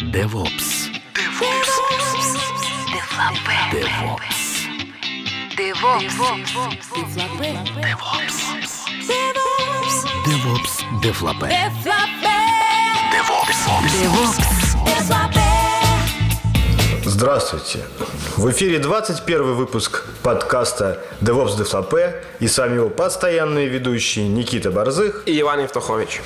DevOps. DevOps. DevOps. Девлопе. Здравствуйте! В эфире 21 выпуск подкаста DevOps DevLape и с вами его постоянные ведущие Никита Борзых и Иван Евтухович.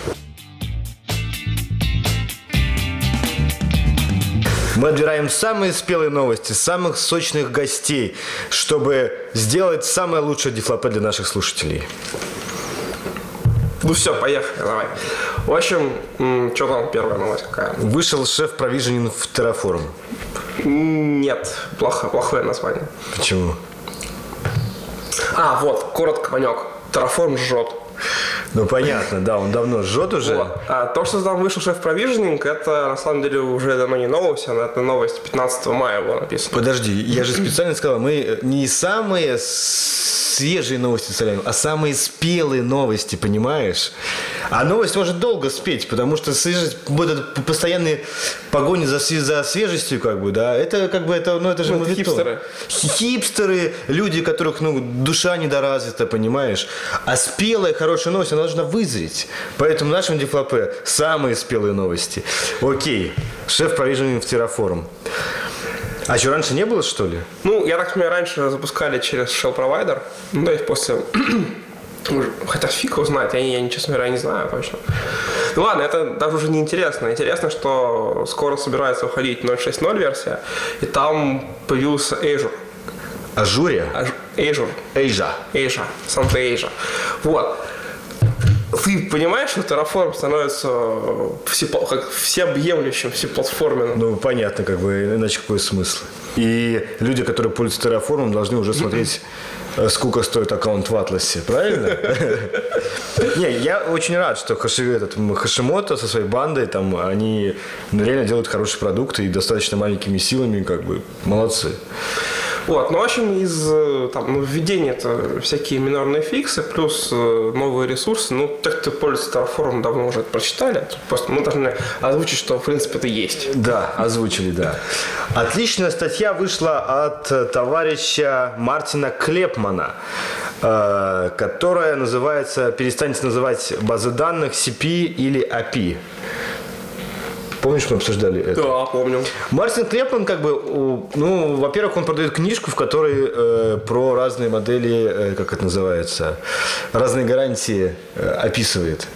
Мы отбираем самые спелые новости, самых сочных гостей, чтобы сделать самое лучшее дефлопе для наших слушателей. Ну все, поехали, давай. В общем, что там первая новость какая? Вышел шеф провиженин в Terraform. Нет, плохо, плохое название. Почему? А, вот, коротко, Ванек. Terraform жжет. Ну понятно, да, он давно жжет уже. Вот. А то, что там вышел шеф провиженинг, это на самом деле уже давно не новость, а это новость 15 мая была написана. Подожди, я же специально сказал, мы не самые свежие новости составляем, а самые спелые новости, понимаешь? А новость может долго спеть, потому что свежесть, вот постоянные погони за, за свежестью, как бы, да, это как бы, это, ну, это же Ну, это хипстеры. Хи- Хипстеры, люди, которых, ну, душа недоразвита, понимаешь? А спелая, хорошая новость, она должна вызреть. Поэтому в нашем дефлопе самые спелые новости. Окей, шеф провижен в Terraform. А что, раньше не было, что ли? Ну, я так понимаю, раньше запускали через Shell Provider, ну, то есть после... Хотя фиг его знает, я, я, честно говоря, не знаю точно. Ну ладно, это даже уже не интересно. Интересно, что скоро собирается выходить 0.6.0 версия, и там появился Azure. Ажурия? Аж- Azure. Эйжа. Asia, Santa Asia. Вот. Ты понимаешь, что Terraform становится всепо- как всеобъемлющим, всеплатформенным? Ну, понятно, как бы, иначе какой смысл. И люди, которые пользуются Terraform, должны уже смотреть, э, сколько стоит аккаунт в Атласе, правильно? Не, я очень рад, что Хашимото со своей бандой, там, они ну, реально делают хороший продукт и достаточно маленькими силами, как бы, молодцы. Вот, ну, в общем, из э, там, ну, введения это всякие минорные фиксы, плюс э, новые ресурсы. Ну, те, кто пользуется Terraform, давно уже это прочитали. Просто мы должны озвучить, что, в принципе, это есть. Да, озвучили, да. Отличная статья вышла от э, товарища Мартина Клепмана, которая называется «Перестаньте называть базы данных CP или API». Помнишь, мы обсуждали это? Да, помню. Мартин Клепман, как бы, ну, во-первых, он продает книжку, в которой э, про разные модели, э, как это называется, разные гарантии э, описывает.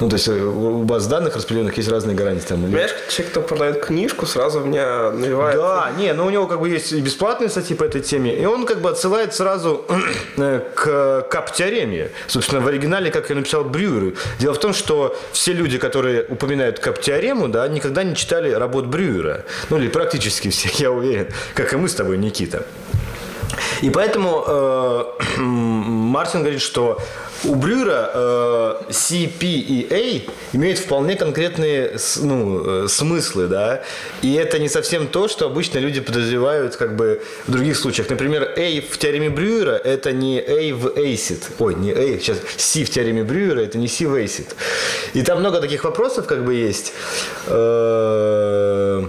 Ну, то есть э, у баз данных распределенных есть разные гарантии. Там, или- Понимаешь, человек, кто продает книжку, сразу меня навевает... Да, не, но у него как бы есть и бесплатные статьи по этой теме, и он как бы отсылает сразу э, к кап-теореме. Собственно, в оригинале, как я написал, Брюеру. Дело в том, что все люди, которые упоминают кап-теорему, да, никогда не читали работ Брюера. Ну, или практически все, я уверен, как и мы с тобой, Никита. И поэтому э, Мартин говорит, что у Брюера э, P и A имеют вполне конкретные ну, э, смыслы, да, и это не совсем то, что обычно люди подозревают как бы в других случаях. Например, A в теореме Брюера это не A в ACID, ой, не A, сейчас C в теореме Брюера это не C в ACID. И там много таких вопросов как бы есть. Э,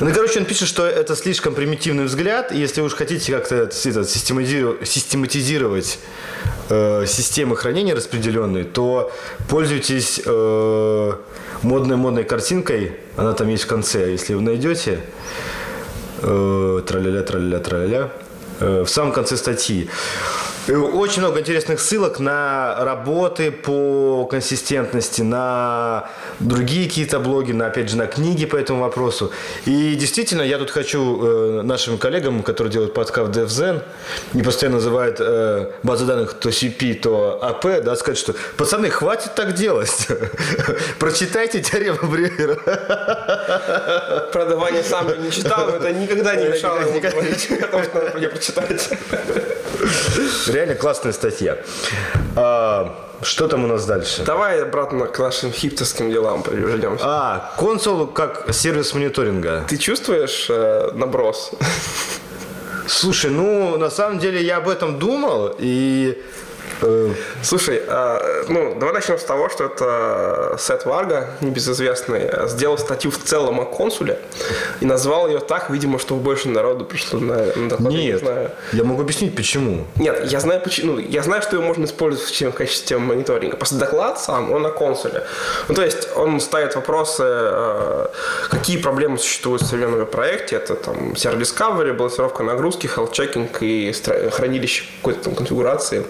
ну, короче, он пишет, что это слишком примитивный взгляд, и если вы уж хотите как-то систематизировать э, системы хранения распределенные, то пользуйтесь э, модной-модной картинкой, она там есть в конце, если вы найдете, э, траля-ля, траля-ля, траля-ля, э, в самом конце статьи. Очень много интересных ссылок на работы по консистентности, на другие какие-то блоги, на, опять же, на книги по этому вопросу. И действительно, я тут хочу э, нашим коллегам, которые делают подкаст DevZen, и постоянно называют э, базы данных то CP, то AP, да, сказать, что пацаны, хватит так делать. Прочитайте теорему Брюера. Правда, Ваня сам не читал, но это никогда не мешало ему говорить о том, что надо прочитать. Реально классная статья. А, Что там у нас дальше? Давай обратно к нашим хиптерским делам вернемся. А, консул как сервис мониторинга. Ты чувствуешь э, наброс? Слушай, ну, на самом деле я об этом думал, и Слушай, а, ну, давай начнем с того, что это Сет Варга, небезызвестный, сделал статью в целом о консуле и назвал ее так, видимо, чтобы больше народу пришло на, на доход, я не Нет, знаю. я могу объяснить, почему. Нет, я знаю почему. Ну, я знаю, что его можно использовать в качестве мониторинга. Просто доклад сам, он на консуле. Ну, то есть он ставит вопросы, э, какие проблемы существуют в современном проекте. Это там сервер Discovery, балансировка нагрузки, health checking и хранилище какой-то там конфигурации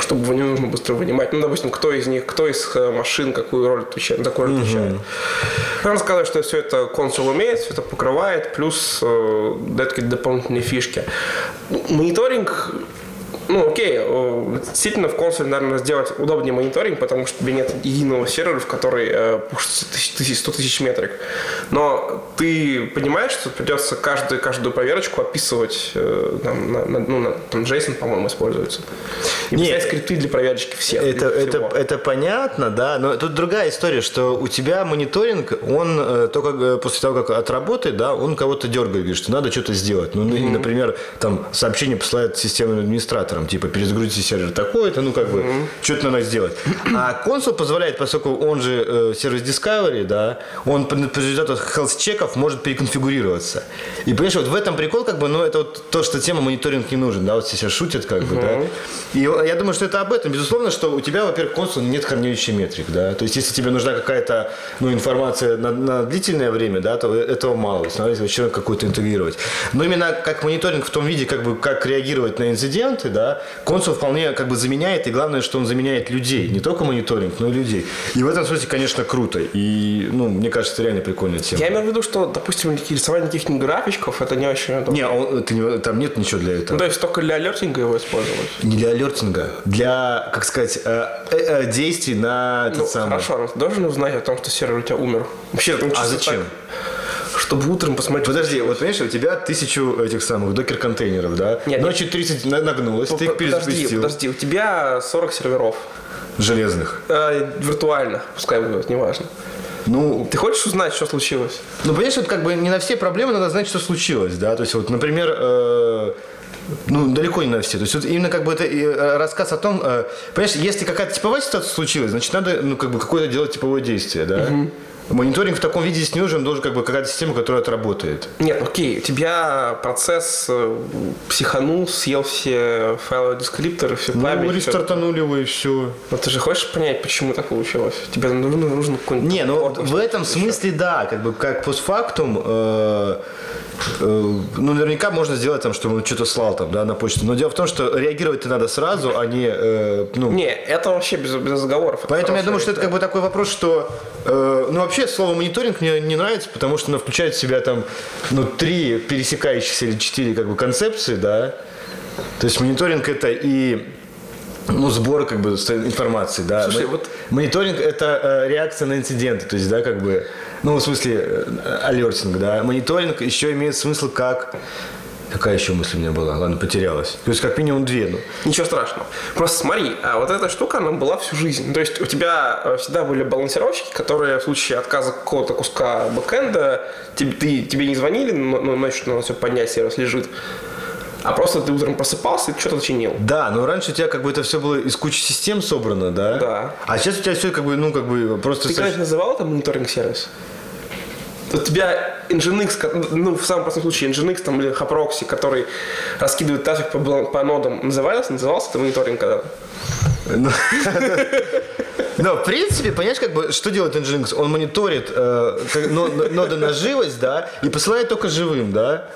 чтобы его не нужно быстро вынимать. Ну, допустим, кто из них, кто из э, машин какую роль отвечает, такую роль отвечает. Он рассказывает, что все это консул умеет, все это покрывает, плюс э, дает какие-то дополнительные фишки. Мониторинг ну, окей, э, действительно в консуле, наверное, сделать удобнее мониторинг, потому что у тебя нет единого сервера, в который э, пушится тысяч, тысяч, 100 тысяч метрик. Но ты понимаешь, что придется каждую, каждую проверочку описывать, э, там, на, на- ну, на- там JSON, по-моему, используется. И Нет. писать скрипты для проверочки всех. Это, для это, всего. это понятно, да, но тут другая история, что у тебя мониторинг, он э, только после того, как отработает, да, он кого-то дергает, говорит, что надо что-то сделать. Ну, и, например, там сообщение посылает системным администраторам, типа, перезагрузите сервер такой-то, ну, как бы, что-то надо сделать. А консул позволяет, поскольку он же э, сервис Discovery, да, он по, по результату health-чеков может переконфигурироваться. И, понимаешь, вот в этом прикол, как бы, ну, это вот то, что тема мониторинг не нужен, да, вот все сейчас шутят, как бы, да. И я думаю, что это об этом. Безусловно, что у тебя, во-первых, консул нет хранилища метрик, да. То есть, если тебе нужна какая-то, ну, информация на, на длительное время, да, то этого мало. Надо еще какую-то интегрировать. Но именно как мониторинг в том виде, как бы, как реагировать на инциденты, да, консул вполне как бы заменяет, и главное, что он заменяет людей. Не только мониторинг, но и людей. И в этом смысле, конечно, круто. И, ну, мне кажется, это реально прикольная тема. Я имею в виду, что, допустим, рисование каких-нибудь графичков, это не очень. Не, он- это не- там нет ничего для этого. Ну, то есть только для алертинга его использовать. Не для алертинга, для, как сказать, э, э, э, действий на этот Ну, самый. хорошо, должен узнать о том, что сервер у тебя умер. Вообще, чисто зачем? так, чтобы утром посмотреть. Подожди, вот понимаешь, у тебя тысячу этих самых докер-контейнеров, да? Нет, Ночью 30 на- нагнулось, ты их Подожди, перезапустил. подожди, у тебя 40 серверов. Железных. Э, виртуально, пускай будет, неважно. Ну, Ты хочешь узнать, что случилось? ну, понимаешь, вот как бы не на все проблемы надо знать, что случилось, да? То есть, вот, например, э, ну, далеко не на все. То есть, вот именно как бы это э, рассказ о том, э, понимаешь, если какая-то типовая ситуация случилась, значит, надо, ну, как бы какое-то делать типовое действие, да? Мониторинг в таком виде здесь не нужен, должен как бы какая-то система, которая отработает. Нет, окей, у тебя процесс э, психанул, съел все файловые дескрипторы, все Ну, память. всё. рестартанули его и все. Но ты же хочешь понять, почему так получилось? Тебе нужно, нужно какой-нибудь... Не, ну в этом еще. смысле да, как бы как постфактум, э, э, ну наверняка можно сделать там, что он что-то слал там, да, на почту. Но дело в том, что реагировать-то надо сразу, а не, э, ну. Не, это вообще без, без разговоров. это Поэтому я думаю, что это как бы такой вопрос, что, э, ну вообще слово мониторинг мне не нравится, потому что оно включает в себя там, ну три пересекающихся или четыре как бы концепции, да. То есть мониторинг это и ну, сбор как бы информации, да. Слушай, вот- Мониторинг – это э, реакция на инциденты, то есть, да, как бы, ну, в смысле, э, алертинг, да. Мониторинг еще имеет смысл как... Какая еще мысль у меня была? Ладно, потерялась. То есть, как минимум две, ну. Ничего страшного. Просто смотри, а вот эта штука, она была всю жизнь. То есть у тебя э, всегда были балансировщики, которые в случае отказа какого-то куска бэкэнда, тебе, ты, тебе не звонили, но, но ночью надо все поднять, сервис лежит. А просто ты утром просыпался и что-то чинил. Да, но раньше у тебя как бы это все было из кучи систем собрано, да? Да. А сейчас у тебя все как бы, ну, как бы просто... Ты когда-нибудь называл это мониторинг-сервис? У тебя Nginx, ну, в самом простом случае, Nginx там, или Haproxy, который раскидывает трафик по, по нодам, назывался, назывался это мониторинг когда-то? Ну, Но, в принципе, понимаешь, как бы, что делает Nginx? Он мониторит э, но- но- ноды на живость, да, и посылает только живым, да.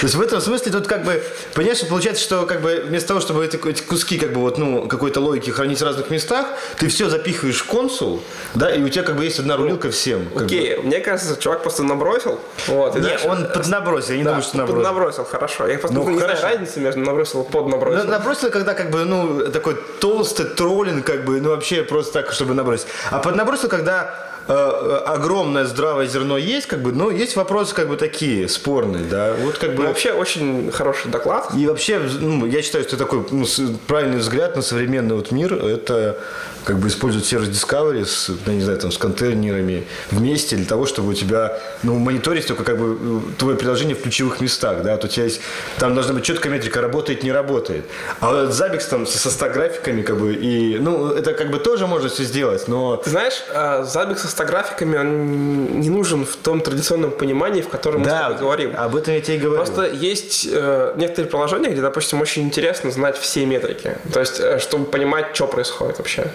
То есть в этом смысле тут как бы, понимаешь, получается, что как бы вместо того, чтобы эти, эти куски как бы вот, ну, какой-то логики хранить в разных местах, ты все запихиваешь в консул, да, и у тебя как бы есть одна рулилка всем. бы. Окей, мне кажется, чувак просто набросил. Вот, и Не, дальше- он поднабросил, я не Да, думаю, что набросил. набросил, хорошо. Я просто Ну, не хорошо. знаю разницы между набросил и под Ну, набросил. Когда как бы, ну, такой толстый троллинг, как бы, ну, вообще просто так, чтобы набросить. А поднабросил, когда огромное здравое зерно есть, как бы, но есть вопросы как бы такие спорные, да. Вот как бы Ну, вообще очень хороший доклад. и вообще, ну, я считаю, что такой ну, правильный взгляд на современный вот мир – это как бы использовать сервис Discovery с, я не знаю, там, с контейнерами вместе для того, чтобы у тебя, ну, мониторить только как бы э, твое приложение в ключевых местах, да, вот у тебя есть, там должна быть четкая метрика, работает, не работает. А вот Zabbix там со, со 100 графиками, как бы, и, ну, это как бы тоже можно все сделать, но Ты знаешь, э, Zabbix со 100 графиками, он не нужен в том традиционном понимании, в котором мы с да, тобой говорим. об этом я тебе и говорю. Просто есть э, некоторые приложения, где, допустим, очень интересно знать все метрики. То есть, э, чтобы понимать, что происходит вообще.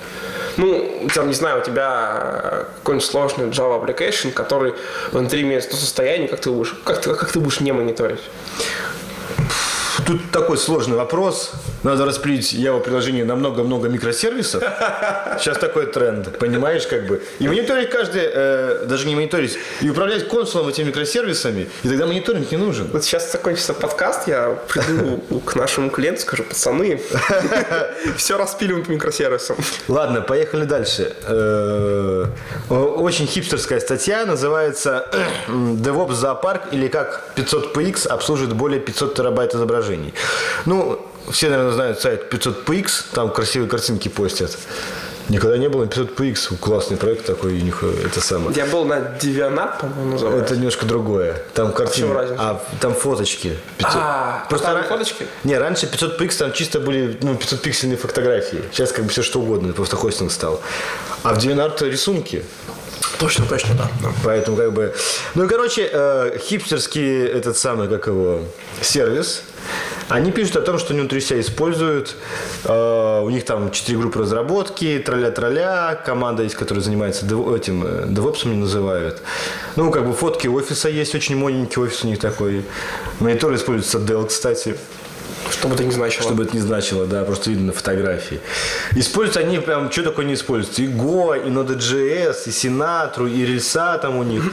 Ну, там, не знаю, у тебя э, какой-нибудь сложный Java application, который внутри имеет 100 состояний, как ты будешь, как как ты будешь не мониторить? Тут такой сложный вопрос. Надо распилить Java приложение на много-много микросервисов. Сейчас такой тренд, понимаешь, как бы. И мониторить каждый, э, даже не мониторить, и управлять консулом этими микросервисами, и тогда мониторинг не нужен. Вот сейчас закончится подкаст, я приду к нашему клиенту, скажу, пацаны, все распиливаем по микросервисам. Ладно, поехали дальше. Э, Очень хипстерская статья, называется DevOps зоопарк или как 500px обслуживает более 500 терабайт изображений. Ну, все, наверное, знают сайт 500px, там красивые картинки постят. Никогда не было 500px, классный проект такой, у них э, это самое. Я был на Devianat, по-моему, называется. Это немножко другое. Там картины. разница? А там фоточки. 500. А, а там ра- фоточки? Не, раньше 500 пикс там чисто были ну, 500 пиксельные фотографии. Сейчас как бы все что угодно, просто хостинг стал. А в DeviantArt рисунки. Точно, точно, да. да. Поэтому как бы... Ну и, короче, э, хипстерский этот самый, как его, сервис, они пишут о том, что они внутри себя используют. э, у них там четыре группы разработки, тролля-тролля, команда есть, которая занимается дев- этим, э, девопсом не называют. Ну, как бы фотки офиса есть, очень модненький офис у них такой. Монитор используется Dell, кстати. Что бы это ни значило. Что бы это ни значило, да, просто видно на фотографии. Используют они прям, что такое не используют? И Go, и Node.js, и Sinatra, и рельса там у них,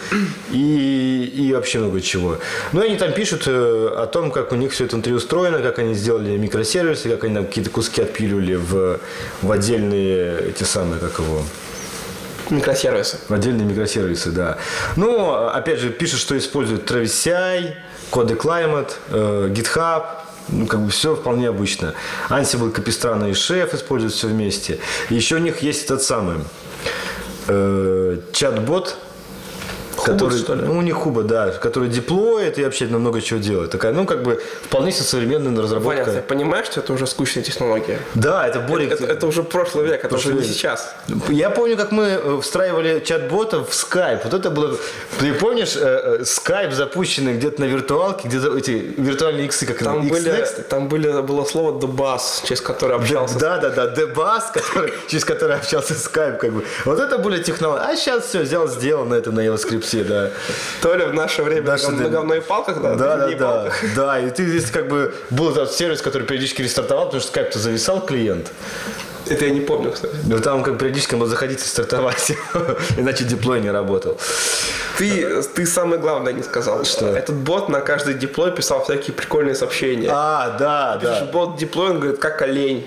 и, и вообще много чего. Ну, и они там пишут э, о том, как у них все это внутри устроено, как они сделали микросервисы, как они там какие-то куски отпиливали в, в отдельные, эти самые, как его, Микросервисы. отдельные микросервисы, да. Ну, опять же, пишут, что используют Travis CI, Code Climate, э, GitHub, ну, как бы все вполне обычно. Ansible, Capistrano и Chef используют все вместе. Еще у них есть этот самый э, чат-бот, который, что ли? ну, у них Хуба, да, который деплоит и вообще много чего делает. Такая, ну, как бы, вполне себе современная разработка. Понятно, понимаешь, что это уже скучная технология? Да, это более... Это, это уже прошлый век, это Прошлый уже не век. сейчас. Я помню, как мы э, встраивали чат-бота в Skype. Вот это было... Ты помнишь, э, э, Skype запущенный где-то на виртуалке, где эти виртуальные иксы, как Там, это, были, там были, было слово «дебас», через которое общался. Да, да, да, Дебас, который, через который общался Skype, как бы. Вот это были технологии. А сейчас все взял, сделал на это на JavaScript, да. То ли в наше время Наше на, время. говно и палках, да, Да, да, да, палках. да, и ты здесь как бы был этот сервис, который периодически рестартовал, потому что Skype-то зависал клиент. Это я не помню, кстати. Но там как периодически надо заходить и стартовать, иначе диплой не работал. Ты, ты самое главное не сказал. Что? Этот бот на каждый диплой писал всякие прикольные сообщения. А, да, Пишешь, да. бот диплой, он говорит, как олень.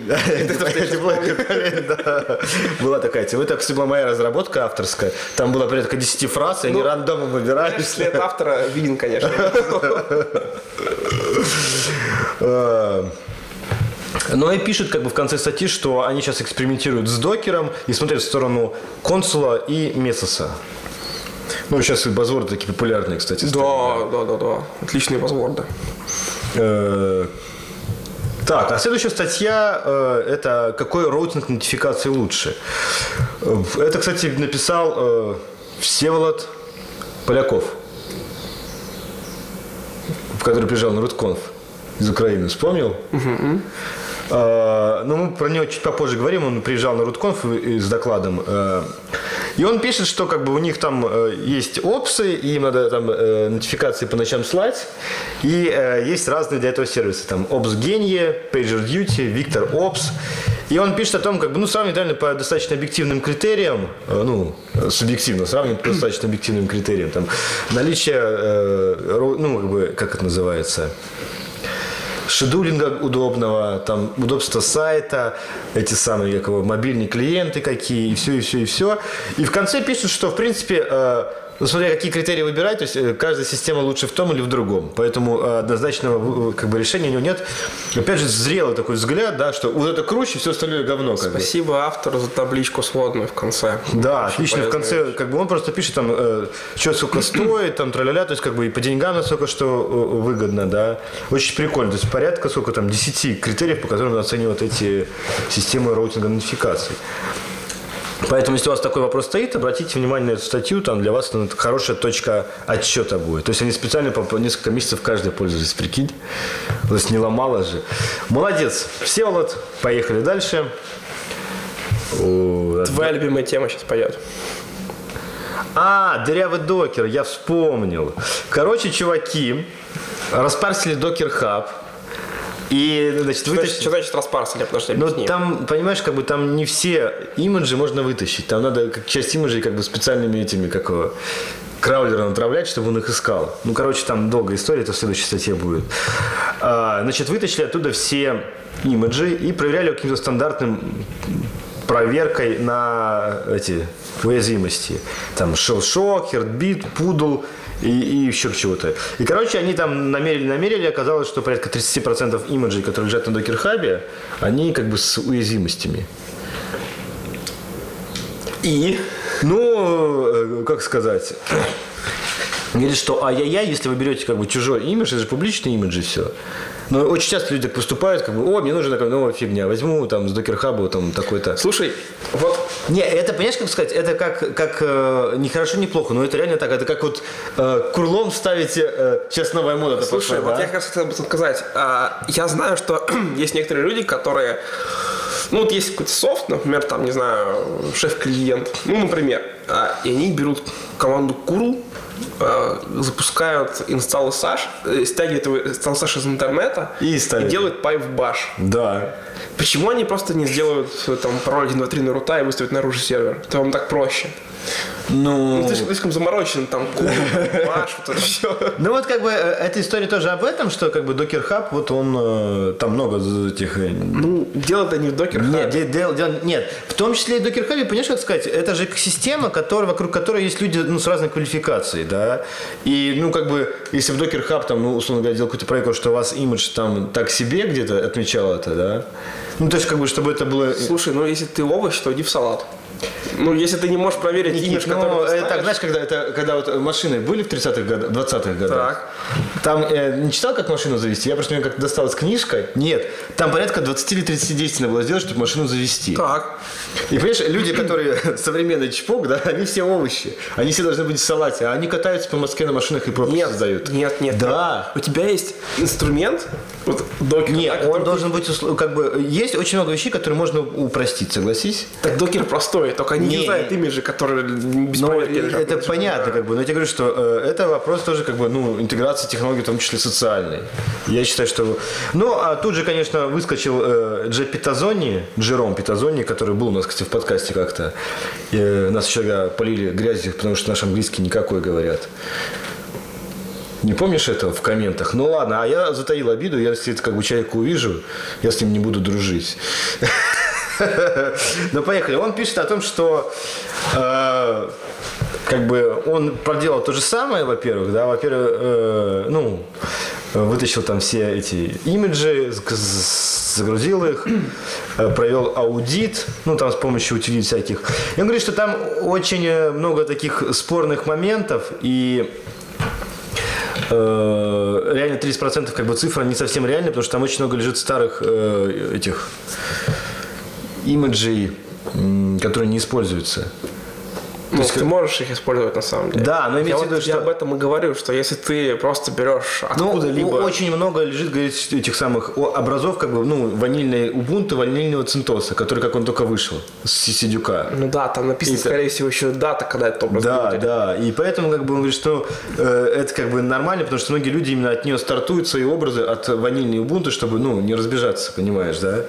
Да. Была такая тема. Это, кстати, была моя разработка авторская. Там было порядка 10 фраз, и они Ну, рандомом выбирались. След автора виден, конечно. Э, Но и пишут как бы в конце статьи, что они сейчас экспериментируют с докером и смотрят в сторону консула и месоса. Ну, сейчас и базворды такие популярные, кстати. стали. Да, да, да, да. Отличные возворды. Э, Так, а следующая статья э, это какой роутинг нотификации лучше. Э, Это, кстати, написал э, Всеволод Поляков, который приезжал на Рутконф из Украины. Вспомнил? Э, Ну, мы про него чуть попозже говорим. Он приезжал на и с докладом. Э, И он пишет, что как бы у них там э, есть опсы, и им надо там э, нотификации по ночам слать. И э, есть разные для этого сервисы. Там Ops Genie, PagerDuty, Victor Ops. И он пишет о том, как бы, ну, сравнивать по достаточно объективным критериям, э, ну, э, субъективно, сравнивать по достаточно объективным критериям. Там наличие, э, ну, как бы, как это называется, шедулинга удобного, там удобство сайта, эти самые как его, мобильные клиенты какие, и все, и все, и все. И в конце пишут, что в принципе э, ну, смотря какие критерии выбирать, то есть э, каждая система лучше в том или в другом. Поэтому э, однозначного э, как бы, решения у него нет. Опять же, зрелый такой взгляд, да, что вот это круче, все остальное говно. Как бы. Спасибо автору за табличку сводную в конце. Да, Очень отлично. В конце, как бы он просто пишет там, э, что сколько стоит, там, тра-ля-ля, то есть как бы и по деньгам насколько что выгодно, да. Очень прикольно. То есть порядка сколько там, 10 критериев, по которым оценивают эти системы роутинга нотификаций. Поэтому, если у вас такой вопрос стоит, обратите внимание на эту статью, там для вас это хорошая точка отсчета будет. То есть они специально по, несколько месяцев каждый пользовались, прикинь. То есть не ломало же. Молодец. Всеволод, поехали дальше. Твоя любимая тема сейчас пойдет. а, дырявый докер, я вспомнил. Короче, чуваки распарсили докер хаб. И, значит, Что вытащили... что значит распарсили? Потому что Ну, там, понимаешь, как бы там не все имиджи можно вытащить. Там надо как часть имиджей как бы специальными этими, как его, краулером отправлять, чтобы он их искал. Ну, короче, там долгая история, это в следующей статье будет. А, значит, вытащили оттуда все имиджи и проверяли каким-то стандартным проверкой на эти уязвимости. Там Shellshock, Heartbeat, Poodle и, и еще чего-то. И, короче, они там намерили-намерили, оказалось, что порядка 30% имиджей, которые лежат на докер-хабе, они как бы с уязвимостями. И? Ну, э, как сказать... Говорит, что ай-яй-яй, если вы берете как бы чужой имидж, это же публичный имидж и все. Но очень часто люди так поступают, как бы, о, мне нужна такая новая фигня, возьму там с докер-хаба там такой-то. Слушай, вот Не, это, понимаешь, как сказать, это как, как э, не хорошо, не плохо, но это реально так, это как вот э, курлом ставите, э, сейчас новая мода Слушай, пошла, вот да? я как раз хотел бы сказать. А, я знаю, что есть некоторые люди, которые... Ну, вот есть какой-то софт, например, там, не знаю, шеф-клиент, ну, например, а, и они берут команду а, запускают install Sash, э, стягивают install Sash из интернета И ставят. делают pipe bash. Да. Почему они просто не сделают э, там пароль 1, 2, 3 на рута и выставят наружу сервер? Это вам так проще. Ну, Ну, ты слишком заморочен, там, кул, баш, вот это все. ну вот как бы э, эта история тоже об этом, что как бы Docker Hub, вот он, э, там много этих э, Ну, дело-то не в докер. Нет, де- де- де- нет, в том числе и Docker Hub, понимаешь, как сказать, это же система, которая, вокруг которой есть люди ну, с разной квалификацией, да, и, ну, как бы, если в Docker Hub, там, ну, условно говоря, делал какой-то проект, что у вас имидж там так себе где-то отмечал это, да, ну, то есть, как бы, чтобы это было... Слушай, ну если ты овощ, то иди в салат. Ну, если ты не можешь проверить Никит, имидж, ну, который ты это так, знаешь, когда, это, когда вот машины были в 30-х годах, 20-х годах, Так. там э, не читал, как машину завести, я просто мне как досталась книжка, нет, там порядка 20 или 30 действий надо было сделать, чтобы машину завести. Так. И понимаешь, люди, которые современный чпок, да, они все овощи. Они все должны быть в салате, а они катаются по Москве на машинах и пробки Нет, создают. нет, нет. Да. У тебя есть инструмент, вот докер, Нет, да, он должен быть, как бы, есть очень много вещей, которые можно упростить, согласись? Так докер простой, только они не, Не. знают имиджи, которые без Но проверки лежат. это Ну, типа, понятно, как бы. Но я тебе говорю, что э, это вопрос тоже, как бы, ну, интеграции технологий, в том числе социальной. Я считаю, что... Ну, а тут же, конечно, выскочил э, Джей Питазони, Джером Питазони, который был нас, кстати, в подкасте как-то. Э, нас еще полили грязью, потому что наш английский никакой говорят. Не помнишь этого в комментах? Ну ладно, а я затаил обиду, я если это как бы человека увижу, я с ним не буду дружить. Ну, поехали. Он пишет о том, что э, как бы он проделал то же самое, во-первых, да, во-первых, э, ну, вытащил там все эти имиджи, загрузил их, э, провел аудит, ну, там с помощью утилит всяких. И он говорит, что там очень э, много таких спорных моментов, и э, реально 30% как бы цифра не совсем реальная, потому что там очень много лежит старых э, этих имиджей, которые не используются. Ну, ты можешь их использовать на самом деле. Да, но я, имеется в вот виду, тебе что- об этом и говорю, что если ты просто берешь Ну, откуда-либо... о- очень много лежит, говорит, этих самых образов, как бы, ну, ванильной Ubuntu, ванильного Центоса, который, как он только вышел, с Сидюка. Ну да, там написано, И- скорее всего, еще дата, когда это образ Да, будет. да. И поэтому как бы он говорит, что э, это как бы нормально, потому что многие люди именно от нее стартуют свои образы от ванильной Ubuntu, чтобы ну не разбежаться, понимаешь, да?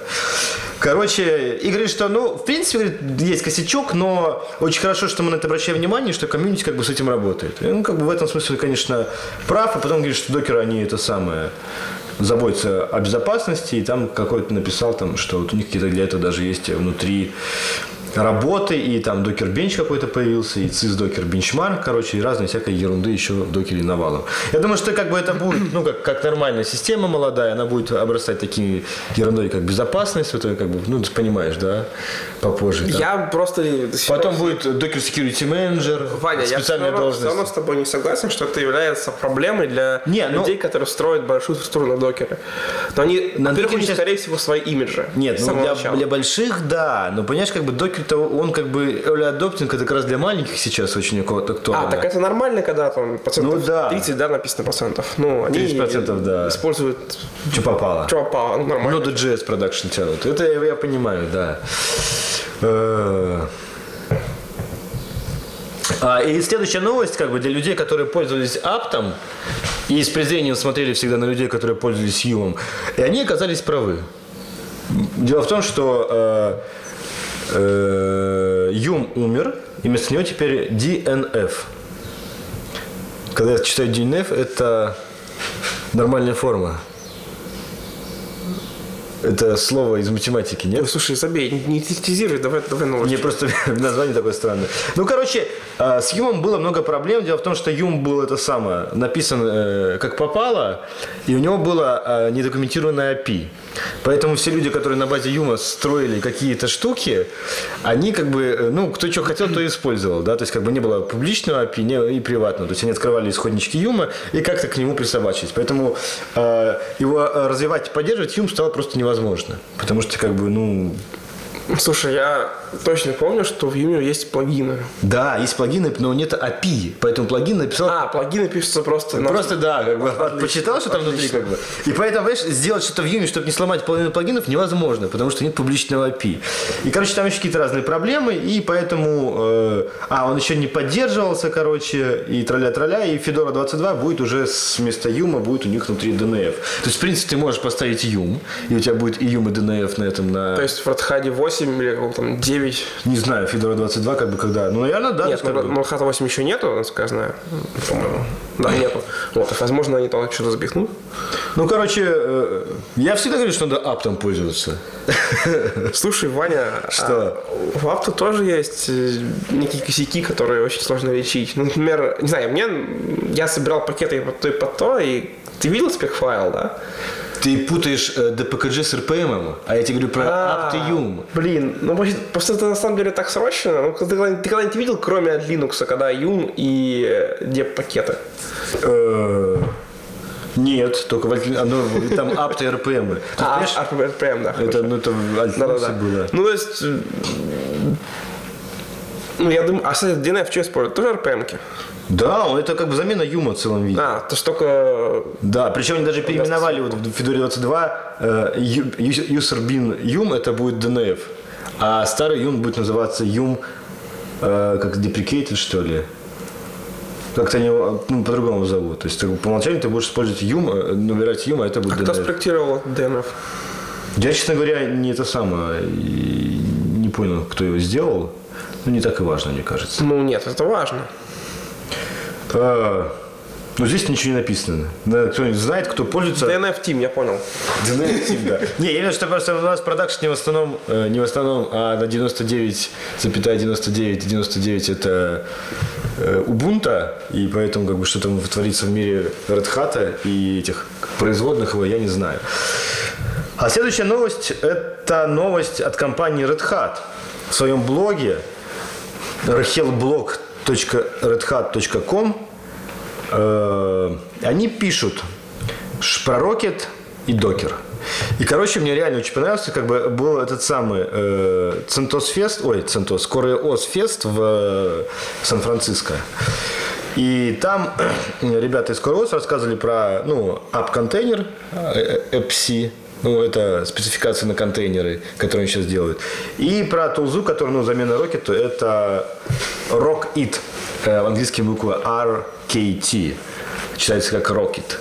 Короче, и говорит, что, ну, в принципе, говорит, есть косячок, но очень хорошо, что мы на это обращаем внимание, что комьюнити как бы с этим работает. И он как бы в этом смысле, конечно, прав, а потом говорит, что докеры, они это самое, заботится о безопасности, и там какой-то написал, там, что вот у них какие-то для этого даже есть внутри работы, и там докер бенч какой-то появился, и цис докер бенчмарк, короче, и разной всякой ерунды еще в докере навалом. Я думаю, что как бы это будет, ну, как, как нормальная система молодая, она будет обрастать такими ерундой, как безопасность, вот это как бы, ну, ты понимаешь, да, попозже. там. Я просто... Потом будет Docker Security Manager, Ваня, я специальная равно, должность. все равно с тобой не согласен, что это является проблемой для Не, ну- людей, которые строят большую структуру на докере. Но они, На во-первых, у них, сейчас- скорее всего, свои имиджи. Нет, ну для, для больших, да. Но понимаешь, как бы докер-то, он как бы early adopting, это как раз для маленьких сейчас очень актуально. А, так это нормально, когда там процентов Ну да. 30, да, написано процентов. Ну, они 30%, да. используют Что попало. что попало, ну, нормально. Node.js продакшн тянут. Это я, я понимаю, да. Э, а, и следующая новость, как бы для людей, которые пользовались аптом и с презрением смотрели всегда на людей, которые пользовались Юмом, и они оказались правы. Дело в том, что э, Юм умер, и вместо него теперь DNF. Когда я читаю DNF, это нормальная форма. Это слово из математики, нет? Ой, слушай, забей, не, тезируй, давай, давай новость. Мне просто название такое странное. Ну, короче, э, с Юмом было много проблем. Дело в том, что Юм был это самое, написан э, как попало, и у него было э, недокументированное API. Поэтому все люди, которые на базе Юма строили какие-то штуки, они как бы, э, ну, кто что хотел, то использовал, да, то есть как бы не было публичного API и приватного, то есть они открывали исходнички Юма и как-то к нему присобачились. Поэтому э, его э, развивать и поддерживать Юм стало просто невозможно, потому что как бы, ну, Слушай, я точно помню, что в Юме есть плагины. Да, есть плагины, но нет API, поэтому плагин написал А, плагины пишутся просто... на- Просто да, как бы почитал, что там внутри, как бы. И поэтому, понимаешь, сделать что-то в Юме, чтобы не сломать половину плагинов, невозможно, потому что нет публичного API. И, короче, там еще какие-то разные проблемы, и поэтому... э, а, он еще не поддерживался, короче, и тролля-тролля, и Fedora 22 будет уже с вместо Юма, будет у них внутри DNF. То есть, в принципе, ты можешь поставить Юм, и у тебя будет и Юм, и DNF на этом, на... То есть в Red 8 или каком там 9. Не знаю, Fedora 22 как бы когда... Ну, наверное, да. Нет, ну, Red 8 еще нету, насколько я знаю. Да, нету. Вот, возможно, они там что-то запихнут. Ну, короче, э, я всегда говорю, что надо аптом пользоваться. Слушай, Ваня, Что? а в Апту тоже есть э, некие косяки, которые очень сложно лечить. Ну, например, не знаю, мне я собирал пакеты под то, и под то, и ты видел спекфайл, да? Ты путаешь э, DPKG с RPM, а я тебе говорю про А, Aptium. Блин, ну просто- просто это на самом деле так срочно. Ну, ты, ты когда-нибудь видел, кроме от Linux, когда Юм и э, деп-пакеты? Э, Нет, только в оно, там Apt и RPM. Ты А, а, RPM, да. это, ну, это в Альт Да-да-да. было. Ну, то есть... Ну, я думаю, а, кстати, DNF что использует? Тоже RPM-ки? Да, он это как бы замена Юма в целом виде. А, то что только... Да, причем они даже переименовали вот в Fedora 22 э, Ю- Ю- user bin Yum это будет DNF, а старый Yum будет называться Yum э, как deprecated что ли. Как-то они ну, по-другому зовут. То есть ты- по умолчанию ты будешь использовать Yum, э, набирать Yum, а это будет Кто DNF. спроектировал DNF? Я, честно говоря, не это самое, не понял, кто его сделал. Ну, не так и важно, мне кажется. Ну, нет, это важно. А, ну, здесь ничего не написано. Надо кто-нибудь знает, кто пользуется... DNF Team, я понял. DNF Team, да. Не, я имею в виду, что просто у нас продакшн не в основном, э, не в основном, а на 99,99 99 это э, Ubuntu, и поэтому как бы что там творится в мире Red Hat и этих производных его я не знаю. А следующая новость – это новость от компании Red Hat. В своем блоге rachelblog.redhat.com э, они пишут ш- про Rocket и Docker. И, короче, мне реально очень понравился, как бы был этот самый э, CentOS Fest, ой, CentOS, скорый ОС Фест в э, Сан-Франциско. И там ребята из CoreOS рассказывали про, ну, app-контейнер, э, э, ну, это спецификация на контейнеры, которые они сейчас делают. И про тулзу, которая, ну, замена Rocket, это Rockit, э, в английском буква RKT, читается как Rocket.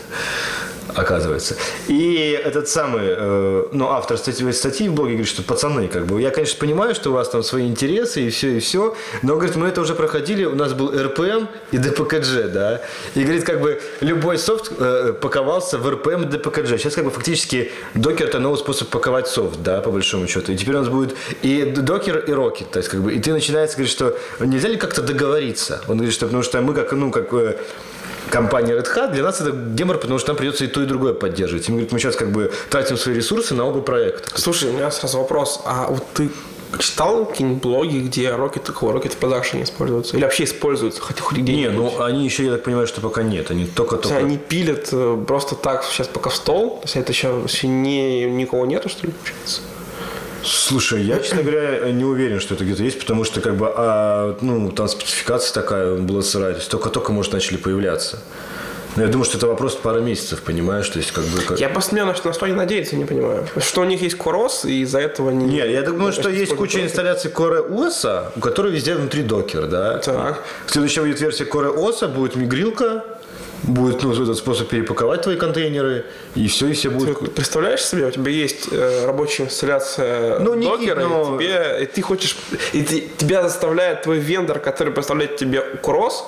Оказывается. И этот самый, э, ну, автор статьи, статьи в блоге говорит, что пацаны, как бы, я, конечно, понимаю, что у вас там свои интересы и все, и все, но, говорит, мы это уже проходили, у нас был РПМ и ДПКГ, да, и, говорит, как бы, любой софт э, паковался в РПМ и ДПКГ. Сейчас, как бы, фактически, докер это новый способ паковать софт, да, по большому счету. И теперь у нас будет и докер, и рокет, то есть, как бы, и ты начинаешь говорить, что нельзя ли как-то договориться? Он говорит, что потому что мы как, ну, как э, компания Red Hat, для нас это гемор, потому что нам придется и то, и другое поддерживать. И мы, говорит, мы сейчас как бы тратим свои ресурсы на оба проекта. Слушай, у меня сразу вопрос. А вот ты читал какие-нибудь блоги, где Rocket, Rocket в продакшене используются? Или вообще используются хоть, хоть где-нибудь? Не, ну они еще, я так понимаю, что пока нет. Они То только-только... есть они пилят э, просто так сейчас пока в стол? То есть это еще, еще не, никого нету, что ли, получается? Слушай, я, честно говоря, не уверен, что это где-то есть, потому что, как бы, а, ну, там спецификация такая была сырая, то есть только-только, может, начали появляться. Но я думаю, что это вопрос пары месяцев, понимаешь? То есть, как бы... Как... Я просто на, на что они надеются, не понимаю. Что у них есть Корос, и из-за этого они... Нет, я думаю, что есть куча инсталляций Core OS, у которой везде внутри докер, да? Так. Следующая будет версия Core OS, будет мигрилка, будет ну, этот способ перепаковать твои контейнеры, и все, и все Ты будет... вот представляешь себе, у тебя есть э, рабочая инсталляция Ну, не докера, но- и, тебе, и ты хочешь, и ты- тебя заставляет твой вендор, который поставляет тебе кросс,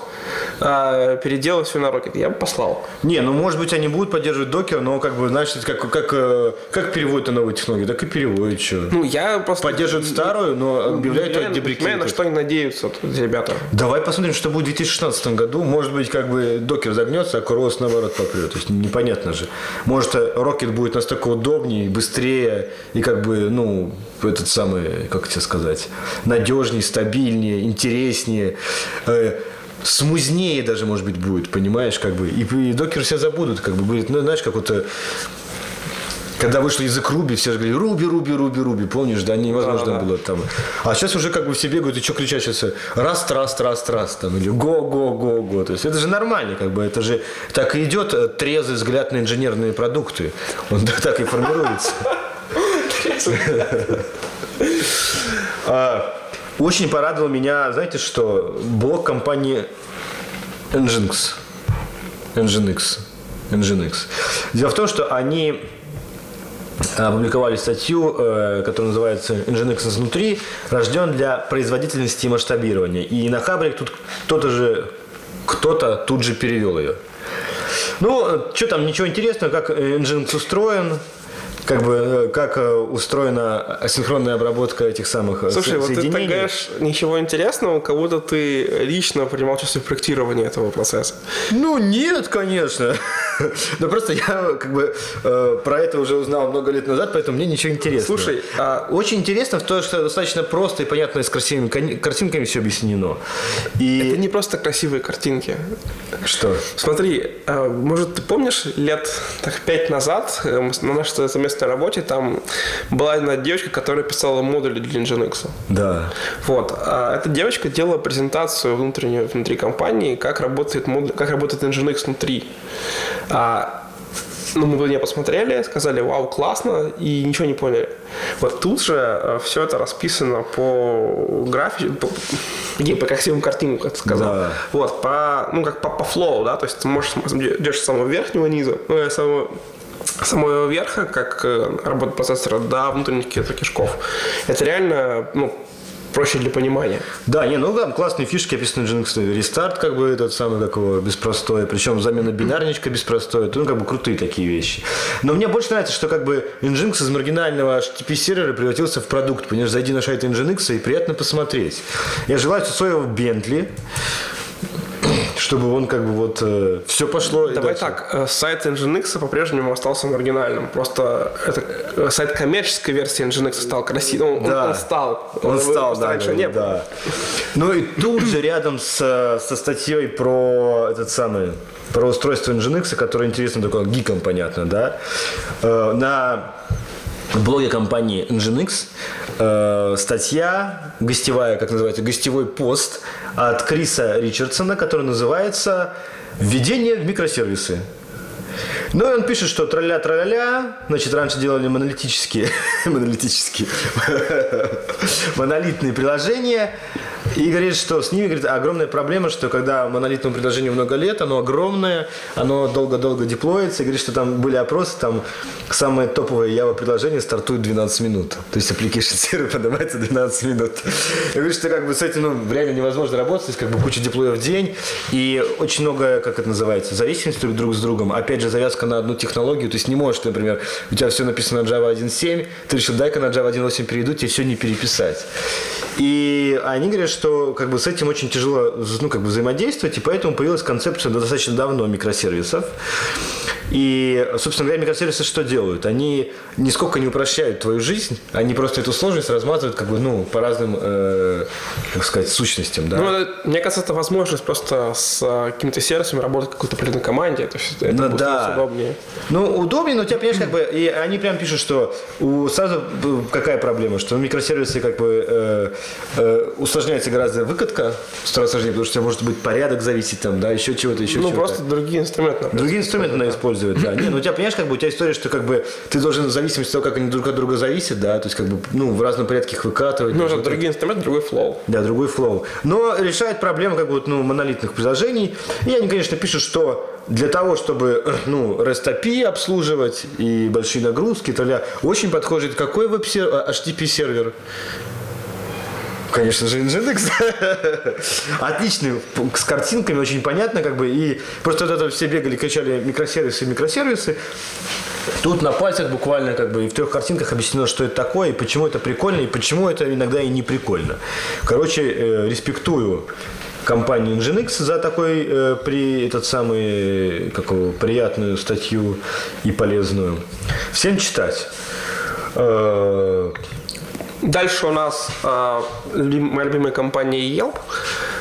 э, переделать все на Rocket. Я бы послал. Не, ну может быть они будут поддерживать докер, но как бы, знаешь, как, как, э, как переводят на новые технологии, так и переводят, что. Ну, я просто... Поддерживают старую, но объявляют не понимаю, на что они надеются, ребята. Давай посмотрим, что будет в 2016 году. Может быть, как бы докер загнется, а Курос наоборот попрет. То есть непонятно же. Может, Рокет будет настолько удобнее, быстрее и как бы, ну, этот самый, как тебе сказать, надежнее, стабильнее, интереснее. э, смузнее даже, может быть, будет, понимаешь, как бы. И, и докер все забудут, как бы будет, ну, знаешь, как вот э, когда вышел язык Руби, все же говорили, Руби, Руби, Руби, Руби, помнишь, да, невозможно Да-да-да. было там. А сейчас уже как бы все бегают, и что кричат сейчас, раз, раз, раз, раз, там, или го, го, го, го. То есть это же нормально, как бы, это же так и идет э, трезвый взгляд на инженерные продукты. Он так- и формируется. А, Очень порадовал меня, знаете что, блог компании Nginx. Nginx. Nginx. Дело в том, что они опубликовали статью, э, которая называется «Nginx изнутри. Рожден для производительности и масштабирования». И на Хабре тут кто-то же, кто-то тут же перевел ее. Ну, что там, ничего интересного, как э, Nginx устроен, как бы, э, как э, устроена асинхронная обработка этих самых э, Слушай, вот ты соединений. тагаешь ничего интересного, как будто ты лично принимал участие в проектировании этого процесса. Ну, нет, конечно. Но просто я как бы э, про это уже узнал много лет назад, поэтому мне ничего интересного. Слушай, а- очень интересно в том, что достаточно просто и понятно и с красивыми картинками все объяснено. И Это не просто красивые картинки. что? Смотри, э, может, ты помнишь, лет так пять назад э, на нашей совместной работе там была одна девочка, которая писала модули для Nginx. Да. Вот. А эта девочка делала презентацию внутреннюю внутри компании, как работает модуль, как работает Nginx внутри. А, ну, мы нее посмотрели, сказали, вау, классно, и ничего не поняли. Вот тут же все это расписано по графике, по, не, по красивым картинкам, как ты сказал. Да. Вот, по, ну, как по, по флоу, да, то есть ты можешь идешь с самого верхнего низа, ну, э, самого самого верха, как э, работа процессора, до внутренних каких-то кишков. Это реально, ну, проще для понимания. Да, не, ну там классные фишки описаны в Nginx. Рестарт, как бы, этот самый, как его, беспростой. Причем замена бинарничка беспростой. Ну, как бы, крутые такие вещи. Но мне больше нравится, что, как бы, Nginx из маргинального HTTP-сервера превратился в продукт. Понимаешь, зайди на сайт Nginx и приятно посмотреть. Я желаю своего Бентли, чтобы он, как бы, вот, все пошло. Давай так, э, сайт Nginx по-прежнему остался маргинальным. Просто это э, сайт коммерческой версии Nginx стал красивым. Он, Да. он стал. Он Его стал, да, раньше да, не было. да. Ну и тут же рядом с, со статьей про этот самый про устройство Nginx, которое интересно только гикам, понятно, да, э, на блоге компании Nginx э, статья гостевая, как называется, гостевой пост от Криса Ричардсона, который называется «Введение в микросервисы». Ну, и он пишет, что тролля троля значит, раньше делали монолитические, монолитические, монолитные приложения, И говорит, что с ними говорит, огромная проблема, что когда монолитному приложению много лет, оно огромное, оно долго-долго деплоится. И говорит, что там были опросы, там самое топовое Java приложение стартует 12 минут. То есть application сервер поднимается 12 минут. И говорит, что как бы с этим ну, реально невозможно работать, то есть как бы куча деплоев в день. И очень много, как это называется, зависимости друг, друг с другом. Опять же, завязка на одну технологию. То есть не можешь, например, у тебя все написано на Java 1.7, ты решил, дай-ка на Java 1.8 перейду, тебе все не переписать. И они говорят, что как бы с этим очень тяжело ну, как бы взаимодействовать, и поэтому появилась концепция достаточно давно микросервисов. И, собственно говоря, микросервисы что делают? Они нисколько не упрощают твою жизнь, они просто эту сложность размазывают как бы, ну, по разным, э, как сказать, сущностям, да? Ну, это, мне кажется, это возможность просто с э, какими-то сервисами работать в какой-то определенной команде. То есть это Ну будет да. удобнее. Ну, удобнее, но у тебя, понимаешь, как бы, и они прям пишут, что у сразу э, какая проблема, что микросервисы как бы э, э, усложняется гораздо выкатка, сразу сложнее, потому что у тебя может быть порядок зависеть там, да, еще чего-то, еще Ну, чего-то. просто другие инструменты. Другие инструменты надо использовать, да. Не, ну у тебя, понимаешь, как бы у тебя история, что как бы ты должен в зависимости от того, как они друг от друга зависят, да, то есть как бы, ну, в разном порядке их выкатывать. Ну, это другие инструменты, другой flow. да, другой flow. Но решает проблему как бы ну, монолитных приложений. И они, конечно, пишут, что для того, чтобы э, ну, REST API обслуживать и большие нагрузки, то очень подходит какой веб-сервер, HTTP сервер? Конечно же, Nginx. Отличный, с картинками, очень понятно, как бы, и просто вот это все бегали, кричали микросервисы, микросервисы. Тут на пальцах буквально как бы и в трех картинках объяснено, что это такое, и почему это прикольно, и почему это иногда и не прикольно. Короче, э, респектую компанию Nginx за такой э, при этот самый какого приятную статью и полезную. Всем читать. Э, Дальше у нас э, моя любимая компания Yelp.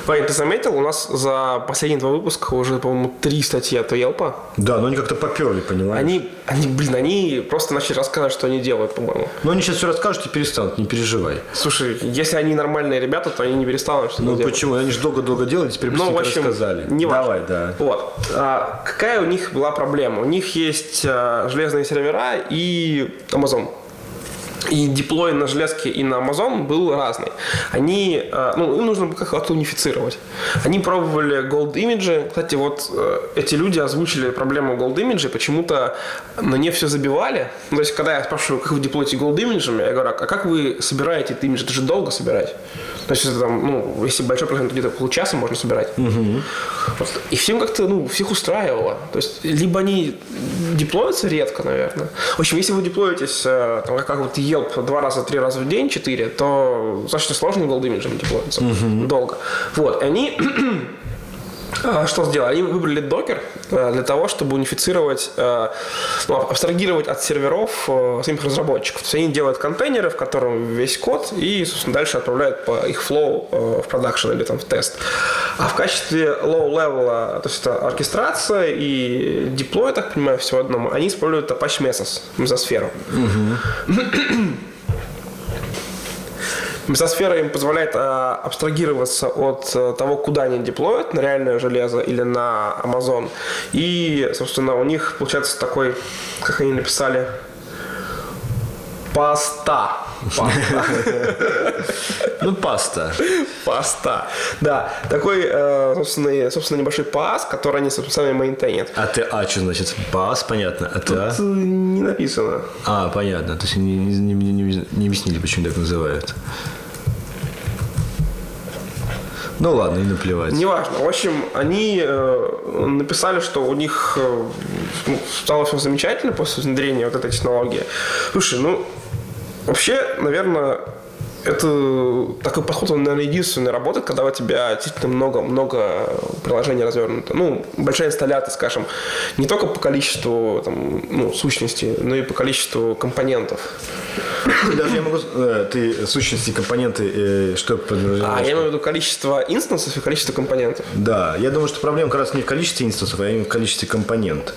Ваня, ты заметил, у нас за последние два выпуска уже, по-моему, три статьи от Yelp. да, но они как-то поперли, понимаешь? Они, они, блин, они просто начали рассказывать, что они делают, по-моему. Но они сейчас все расскажут и перестанут, не переживай. Слушай, если они нормальные ребята, то они не перестанут что-то Ну делать. почему? Они же долго-долго делали, теперь Ну, в общем, рассказали. не важно. Давай, да. Вот. А, какая у них была проблема? У них есть а, железные сервера и Amazon. И деплой на железке и на Amazon был разный. Они, а, ну, им нужно было как-то унифицировать. Они пробовали Gold Image. Кстати, вот э, эти люди озвучили проблему Gold Image, почему-то на не все забивали. Ну, то есть, когда я спрашиваю, как вы деплоите Gold Image, я говорю, а как вы собираете этот имидж? Это же долго собирать. То есть, это там, ну, если большой процент, где-то получаса можно собирать. Вот. И всем как-то, ну, всех устраивало. То есть, либо они деплоятся редко, наверное. В общем, если вы деплоитесь, э, там, как, как вот Yelp два раза, три раза в день, четыре, то достаточно сложно golden image ем деплоиться. Долго. Вот. И они что сделали? Они выбрали Docker э, для того, чтобы унифицировать, э, ну, абстрагировать от серверов э, самих разработчиков. То есть они делают контейнеры, в котором весь код, и, собственно, дальше отправляют по их flow э, в production или там в тест. А в качестве low-level, то есть это оркестрация и деплой, я так понимаю, всего одному, они используют Apache Mesos, мезосферу. Мезосфера им позволяет а, абстрагироваться от а, того, куда они деплоят, на реальное железо или на Amazon. И, собственно, у них получается такой, как они написали, паста. Паста. Ну, паста. Паста. Да. Такой, э, собственно, собственно, небольшой пас, который они, собственно, сами мейнтейнят. А ты А что значит? Пас, понятно. А ты А? Тут не написано. А, понятно. То есть они не, не- не- не объяснили, почему так называют. Ну ладно, и наплевать. Неважно. В общем, они э, написали, что у них э, ну, стало все замечательно после внедрения вот этой технологии. Слушай, ну, вообще, наверное, это такой подход, он, наверное, единственный работает, когда у тебя действительно много-много приложений развернуто. Ну, большая инсталляция, скажем, не только по количеству там, ну, сущностей, но и по количеству компонентов. Даже я могу... э, ты сущности, компоненты, э, что подразумеваешь? А, я имею в виду количество инстансов и количество компонентов. Да, я думаю, что проблема как раз не в количестве инстансов, а именно в количестве компонент.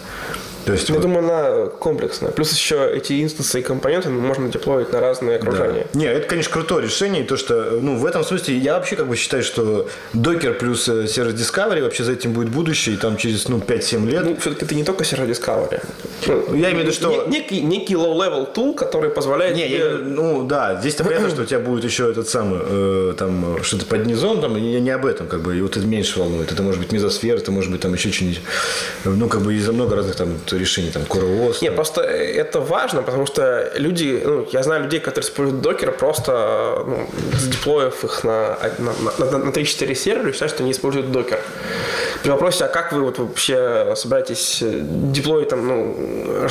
То есть Я вот- думаю, она комплексная. Плюс еще эти инстансы и компоненты можно деплоить на разные окружения. Не, это, конечно, крутое решение. И то, что, ну, в этом смысле я вообще как бы считаю, что Docker плюс э, Service Discovery вообще за этим будет будущее, и там через, ну, 5-7 лет. Ну, все-таки это не только Server Discovery. Ну, Я имею в виду, что- не- Некий, некий low-level tool, который позволяет Не, тебе- я, ну да, здесь-то понятно, что у тебя будет еще этот самый, э, там, э, что-то под низом, там, и не об этом, как бы, и вот это меньше волнует. Это может быть мезосфера, это может быть там еще что-нибудь, ну, как бы, из-за много разных там решений, там, CoreOS. Не, там. просто это важно, потому что люди, ну, я знаю людей, которые используют докер, просто ну, задеплоив их на, на, на, на 3-4 сервера, считают, что они используют докер. При вопросе, а как вы вот вообще собираетесь э, деплоить там, ну,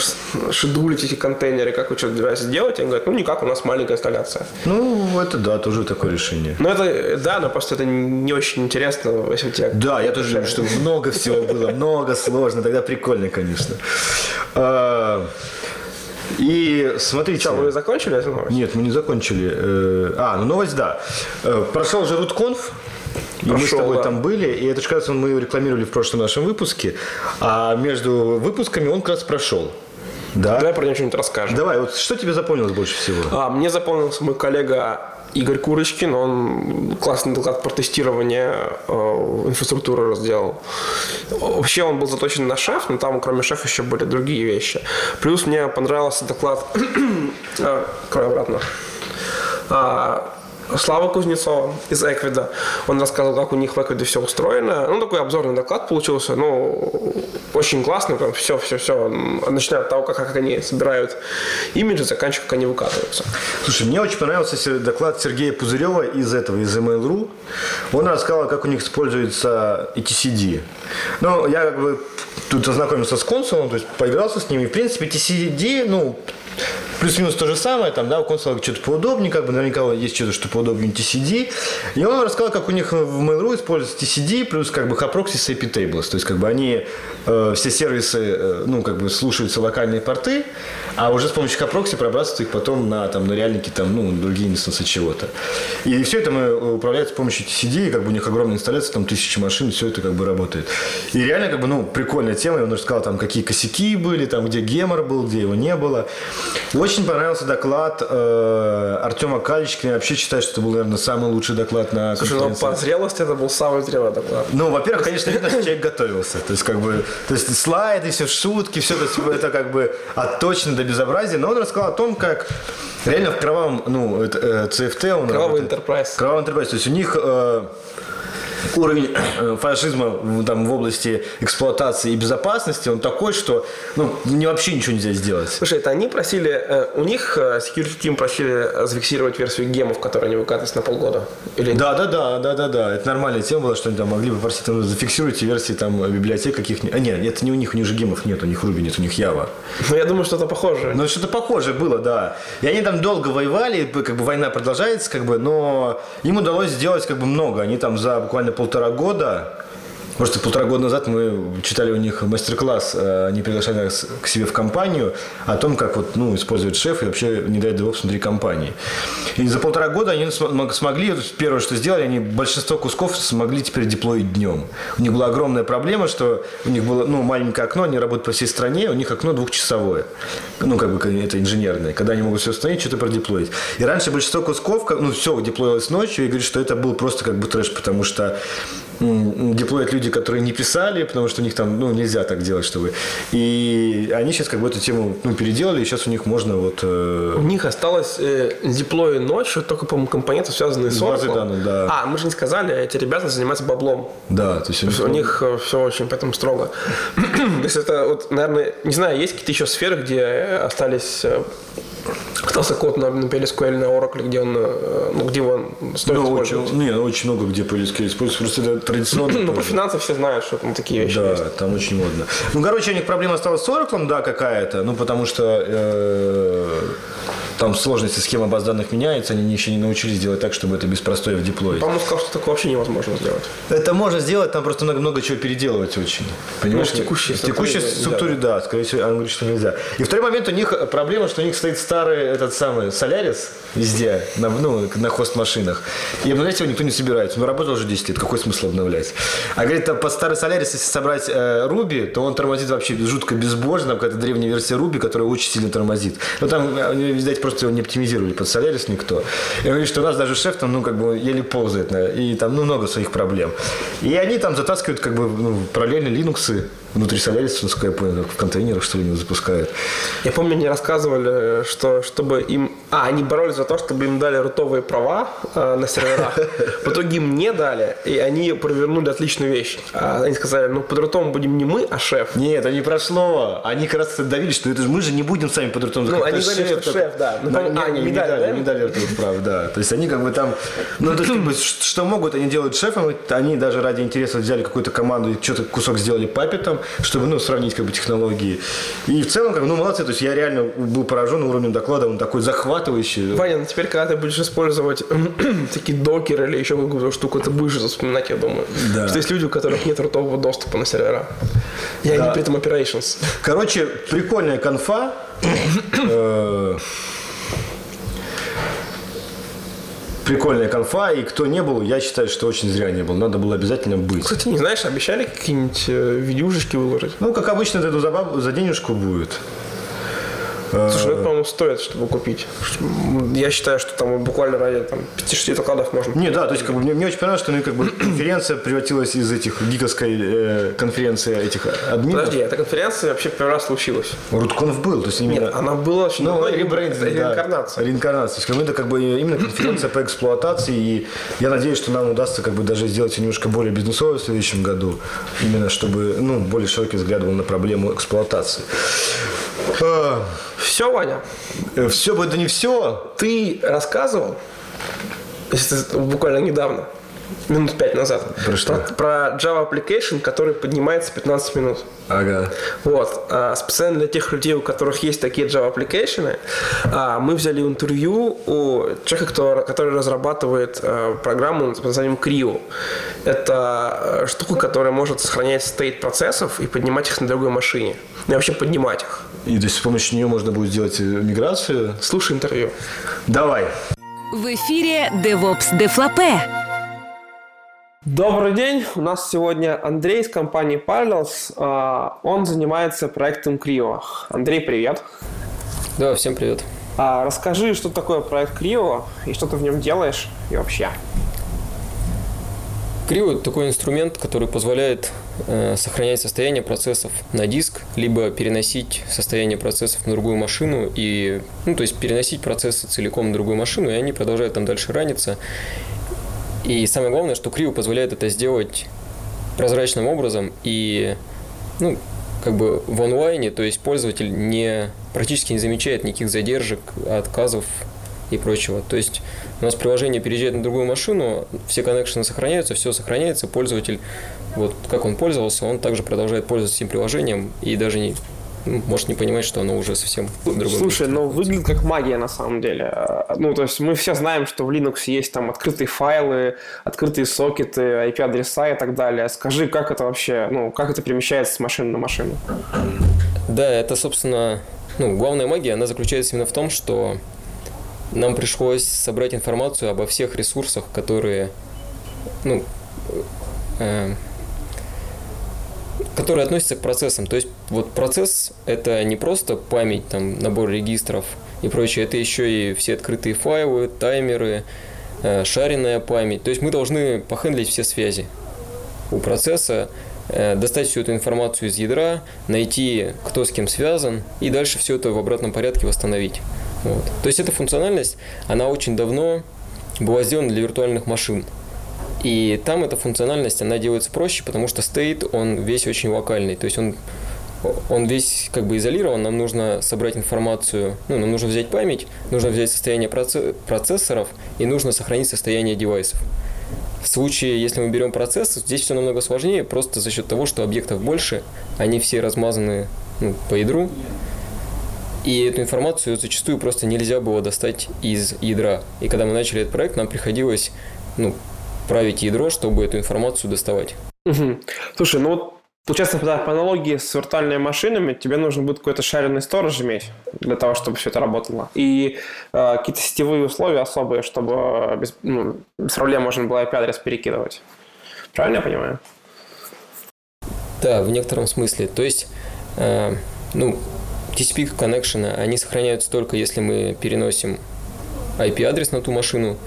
шедулить эти контейнеры, как вы что-то собираетесь делать? Они говорят, ну, никак, у нас маленькая инсталляция. Ну, это да, тоже такое решение. Ну, это, э, да, но просто это не очень интересно, если у тебя... Да, я тоже люблю, что много всего было, много сложно, тогда прикольно, конечно. А, И смотрите. Что, вы закончили эту новость? Нет, мы не закончили. Э, А, ну новость, да. Прошел же рутконф. И мы с Прошел, тобой да. там были, и это же, кажется, мы рекламировали в прошлом нашем выпуске, а между выпусками он как раз прошел. Да? Давай про него что-нибудь расскажем. Давай, вот что тебе запомнилось больше всего? А, мне запомнился мой коллега Игорь Курочкин, он классный доклад про тестирование э, инфраструктуры сделал. Вообще он был заточен на шеф, но там кроме шефа еще были другие вещи. Плюс мне понравился доклад... А, Открой обратно. А, Слава Кузнецова из Эквида. Он рассказывал, как у них в Эквиде все устроено. Ну, такой обзорный доклад получился. Ну, очень классный. Там все, все, все. Начиная от того, как, как они собирают имиджи, заканчивая, как они выкатываются. Слушай, мне очень понравился доклад Сергея Пузырева из этого, из Mail.ru. Он рассказал, как у них используется ETCD. Ну, я как бы тут ознакомился с консулом, то есть поигрался с ними. В принципе, ETCD, ну, плюс-минус то же самое, там, да, у консула что-то поудобнее, как бы наверняка есть что-то, что поудобнее TCD. И он рассказал, как у них в Mail.ru используется TCD плюс как бы Haproxy с AP Tables. То есть как бы они, э, все сервисы, э, ну, как бы слушаются локальные порты, а уже с помощью Haproxy пробрасывают их потом на, там, на реальники, там, ну, другие инстансы чего-то. И все это мы управляем с помощью TCD, и как бы у них огромная инсталляция, там тысячи машин, все это как бы работает. И реально, как бы, ну, прикольная тема, и он рассказал, там, какие косяки были, там, где гемор был, где его не было. Очень понравился доклад э, Артема Каличкина. Я вообще считаю, что это был, наверное, самый лучший доклад на Слушай, ну конференции. по зрелости это был самый зрелый доклад. Ну, во-первых, конечно, видно, что человек готовился. То есть, как бы, то есть слайды, все шутки, все это, это как бы отточено до безобразия. Но он рассказал о том, как реально в кровавом, ну, это, э, CFT он Кровавый работает. Enterprise. Кровавый Enterprise. То есть у них э, уровень э, фашизма там, в области эксплуатации и безопасности, он такой, что ну, не, вообще ничего нельзя сделать. Слушай, это они просили, э, у них э, security team просили зафиксировать версию гемов, которые они выкатывались на полгода. Или Да, да, да, да, да, да. Это нормальная тема была, что они там могли попросить, там, зафиксируйте версии там библиотек каких-нибудь. А нет, это не у них, у них же гемов нет, у них Ruby нет, у них Java. Ну, я думаю, что-то похожее. Ну, что-то похожее было, да. И они там долго воевали, как бы война продолжается, как бы, но им удалось сделать как бы много. Они там за буквально полтора года Просто полтора года назад мы читали у них мастер-класс, э, они приглашали нас к себе в компанию о том, как вот, ну, использовать шеф и вообще не дать DevOps внутри компании. И за полтора года они см- смогли, первое, что сделали, они большинство кусков смогли теперь деплоить днем. У них была огромная проблема, что у них было ну, маленькое окно, они работают по всей стране, у них окно двухчасовое. Ну, как бы это инженерное, когда они могут все установить, что-то продеплоить. И раньше большинство кусков, ну, все деплоилось ночью, и говорит, что это был просто как бы трэш, потому что деплоят люди, которые не писали, потому что у них там, ну, нельзя так делать, чтобы... И они сейчас как бы эту тему, ну, переделали, и сейчас у них можно вот... э, У них осталось э, деплои ночью, только, по-моему, компоненты, связанные с Oracle. данных, да. А, мы же не сказали, эти ребята занимаются баблом. да, то есть у них... У них все очень поэтому строго. То есть это вот, наверное, не знаю, есть какие-то еще сферы, где э, остались э, остался код на, на PLSQL, на Oracle, где он, э, ну, где он стоит Ну, использовать. очень, не, очень много где PLSQL используется, просто это традиционно. Ну, про финансы все знают, что там такие вещи Да, есть. там очень модно. Ну, короче, у них проблема осталась с Oracle, да, какая-то. Ну, потому что э, там сложности схема баз данных меняется, они еще не научились делать так, чтобы это без простоя в деплое. По-моему, сказал, что такое вообще невозможно сделать. Это можно сделать, там просто много, много чего переделывать очень. Понимаешь? Ну, в текущей в текущей структуре, структуре, да. скорее всего, он говорит, что нельзя. И второй момент, у них проблема, что у них стоит старый этот самый Solaris везде, на, ну, на хост-машинах. И обновлять его никто не собирается. Ну, работал уже 10 лет, какой смысл обновлять? А говорит, там под старый Solaris, если собрать э, Ruby, то он тормозит вообще жутко безбожно, там какая-то древняя версия Ruby, которая очень сильно тормозит. Ну, там, э, видать, просто его не оптимизировали под Solaris никто. И он говорит, что у нас даже шеф там, ну, как бы еле ползает, и там, ну, много своих проблем. И они там затаскивают, как бы, ну, параллельно Linux внутри Solaris, насколько я понял, в контейнерах, что ли, не запускают. Я помню, они рассказывали, что чтобы им... А, они боролись за то, чтобы им дали рутовые права э, на серверах. В итоге им не дали, и они провернули отличную вещь. А, Они сказали, ну, под рутом будем не мы, а шеф. Нет, это не прошло. Они как раз давили, что это же мы же не будем сами под ртом Ну, они говорили, что шеф, да. Ну, а, не, дали, дали, да? не дали ртовых прав, да. То есть они как бы там, ну, то есть что могут, они делают шефом. Они даже ради интереса взяли какую-то команду и что-то кусок сделали папетом, чтобы, ну, сравнить как бы технологии. И в целом, как ну, молодцы. То есть я реально был поражен уровнем доклада, он такой захватывающий. Ваня, ну теперь, когда ты будешь использовать такие докеры или еще какую-то штуку, ты будешь это вспоминать, я думаю. Да. Что есть люди, у которых нет рутового доступа на сервера. И они Да. при этом operations. Короче, прикольная конфа. Э, Прикольная конфа, и кто не был, я считаю, что очень зря не был. Надо было обязательно быть. Кстати, не знаешь, обещали какие-нибудь э, видюшечки выложить? Ну, как обычно, это за, баб- за денежку будет. Э, Слушай, ну это, по-моему, стоит, чтобы купить. Я считаю, что там буквально ради там, 5-6 докладов можно. Не, да, то есть как бы, мне, мне очень понравилось, что ну, как бы, конференция превратилась из этих гиковской э, конференции этих админов. Подожди, эта конференция вообще первый раз случилась. Рутконф был, то есть именно... Нет, она была очень Ну, давно, это да. реинкарнация. Реинкарнация. То есть, как бы, это как бы именно конференция по эксплуатации. И я надеюсь, что нам удастся как бы даже сделать её немножко более бизнесовой в следующем году. Именно чтобы ну, более широкий взгляд был на проблему эксплуатации. Все, Ваня, все бы это не все. ты рассказывал, буквально недавно, минут пять назад, Про что? про Java Application, который поднимается 15 минут. Ага. Вот. А специально для тех людей, у которых есть такие Java application, а, мы взяли интервью у человека, который, который разрабатывает а, программу под названием Creo. Это штука, которая может сохранять стейт процессов и поднимать их на другой машине. И вообще поднимать их. И то есть с помощью нее можно будет сделать э, миграцию. Слушай интервью. Давай. В эфире DevOps Дефлапе. Добрый день, у нас сегодня Андрей из компании Parallels. А, Он занимается проектом Creo. Андрей, привет. Да, всем привет. А, Расскажи, что такое проект Creo и что ты в нем делаешь и вообще. Крио – это такой инструмент, который позволяет сохранять состояние процессов на диск, либо переносить состояние процессов на другую машину, и, ну, то есть переносить процессы целиком на другую машину, и они продолжают там дальше раниться. И самое главное, что Крио позволяет это сделать прозрачным образом и, ну, как бы в онлайне, то есть пользователь не, практически не замечает никаких задержек, отказов и прочего. То есть у нас приложение переезжает на другую машину, все коннекшены сохраняются, все сохраняется, пользователь, вот как он пользовался, он также продолжает пользоваться этим приложением и даже не, ну, может не понимать, что оно уже совсем в другом Слушай, месте. ну выглядит как магия на самом деле. Ну, то есть мы все знаем, что в Linux есть там открытые файлы, открытые сокеты, IP-адреса и так далее. Скажи, как это вообще, ну, как это перемещается с машины на машину? Да, это, собственно, ну, главная магия, она заключается именно в том, что нам пришлось собрать информацию обо всех ресурсах, которые, ну, э, которые относятся к процессам. То есть вот процесс – это не просто память, там, набор регистров и прочее, это еще и все открытые файлы, таймеры, э, шаренная память. То есть мы должны похендлить все связи у процесса, э, достать всю эту информацию из ядра, найти, кто с кем связан, и дальше все это в обратном порядке восстановить. Вот. То есть эта функциональность, она очень давно была сделана для виртуальных машин. И там эта функциональность, она делается проще, потому что стейт, он весь очень локальный. То есть он, он весь как бы изолирован, нам нужно собрать информацию, ну, нам нужно взять память, нужно взять состояние проце- процессоров и нужно сохранить состояние девайсов. В случае, если мы берем процесс, здесь все намного сложнее, просто за счет того, что объектов больше, они все размазаны ну, по ядру. И эту информацию зачастую просто нельзя было достать из ядра. И когда мы начали этот проект, нам приходилось ну, править ядро, чтобы эту информацию доставать. Угу. Слушай, ну вот Получается, по аналогии с виртуальными машинами, тебе нужно будет какой-то шаренный сторож иметь для того, чтобы все это работало. И э, какие-то сетевые условия особые, чтобы без, ну, без проблем можно было IP-адрес перекидывать. Правильно я понимаю? Да, в некотором смысле. То есть, э, ну, TCP connection, они сохраняются только если мы переносим IP-адрес на ту машину.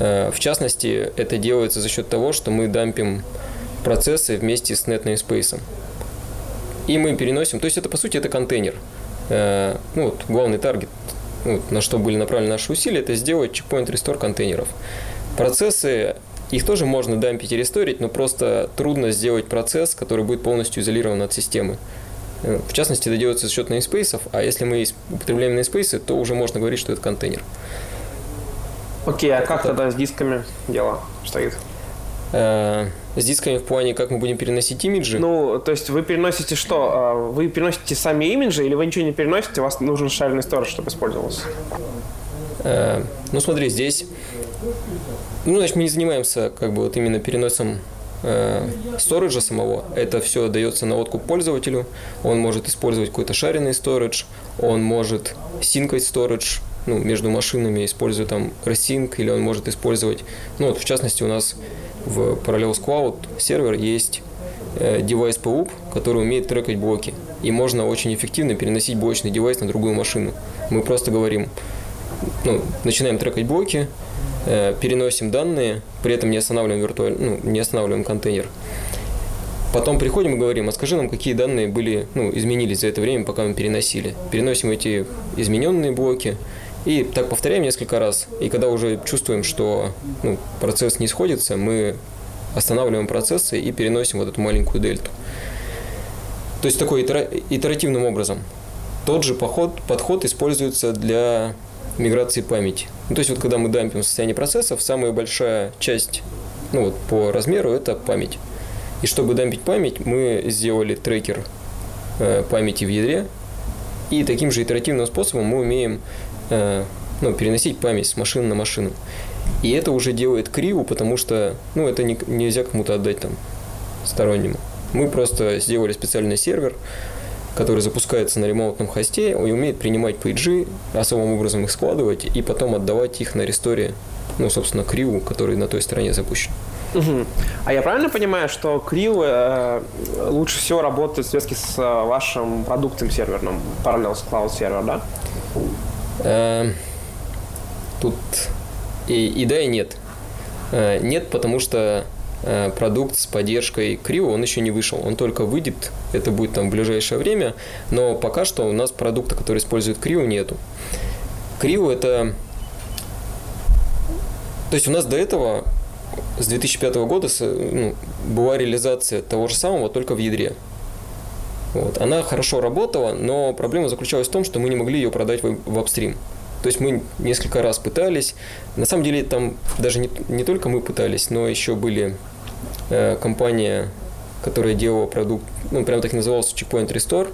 Э, в частности, это делается за счет того, что мы дампим процессы вместе с net namespace. И мы переносим, то есть это по сути это контейнер. Э, ну вот главный таргет, ну, на что были направлены наши усилия, это сделать чекпоинт рестор контейнеров. Процессы, их тоже можно дампить и ресторить, но просто трудно сделать процесс, который будет полностью изолирован от системы. Э, в частности, это делается за счет namespace, а если мы употребляем namespace, то уже можно говорить, что это контейнер. Окей, а как тогда с дисками дело стоит? Э, с дисками в плане, как мы будем переносить имиджи? Ну, то есть вы переносите что? А, вы переносите сами имиджи или вы ничего не переносите, у вас нужен шаренный сторож, чтобы использовался? Э, ну, смотри, здесь... Ну, значит, мы не занимаемся как бы вот именно переносом э, сториджа самого. Это все дается на откуп пользователю. Он может использовать какой-то шаренный сторидж, он может синкать сторидж, ну, между машинами, используя там RSync, или он может использовать, ну, вот в частности у нас в Parallels Cloud сервер есть э, девайс PUB, который умеет трекать блоки. И можно очень эффективно переносить блочный девайс на другую машину. Мы просто говорим, ну, начинаем трекать блоки, э, переносим данные, при этом не останавливаем виртуаль... ну, не останавливаем контейнер. Потом приходим и говорим, а скажи нам, какие данные были, ну, изменились за это время, пока мы переносили. Переносим эти измененные блоки, и так повторяем несколько раз. И когда уже чувствуем, что ну, процесс не сходится, мы останавливаем процессы и переносим вот эту маленькую дельту. То есть такой итеративным образом. Тот же подход, подход используется для миграции памяти. Ну, то есть вот когда мы дампим состояние процессов, самая большая часть ну, вот, по размеру это память. И чтобы дампить память, мы сделали трекер э, памяти в ядре. И таким же итеративным способом мы умеем Э, ну, переносить память с машины на машину. И это уже делает криво, потому что ну, это не, нельзя кому-то отдать там стороннему. Мы просто сделали специальный сервер, который запускается на ремонтном хосте и умеет принимать пейджи, особым образом их складывать и потом отдавать их на ресторе, ну, собственно, криву, который на той стороне запущен. Угу. А я правильно понимаю, что Крио э, лучше всего работает в связке с э, вашим продуктом серверным, Parallels Cloud Server, да? Э, тут и, и да, и нет. Э, нет, потому что продукт с поддержкой Крио, он еще не вышел. Он только выйдет, это будет там в ближайшее время, но пока что у нас продукта, который использует Крио, нету. Крио это... То есть у нас до этого с 2005 года ну, была реализация того же самого, только в ядре. Вот. Она хорошо работала, но проблема заключалась в том, что мы не могли ее продать в апстрим. То есть мы несколько раз пытались. На самом деле там даже не, не только мы пытались, но еще были э, компания, которая делала продукт, ну прям так и назывался Checkpoint Restore.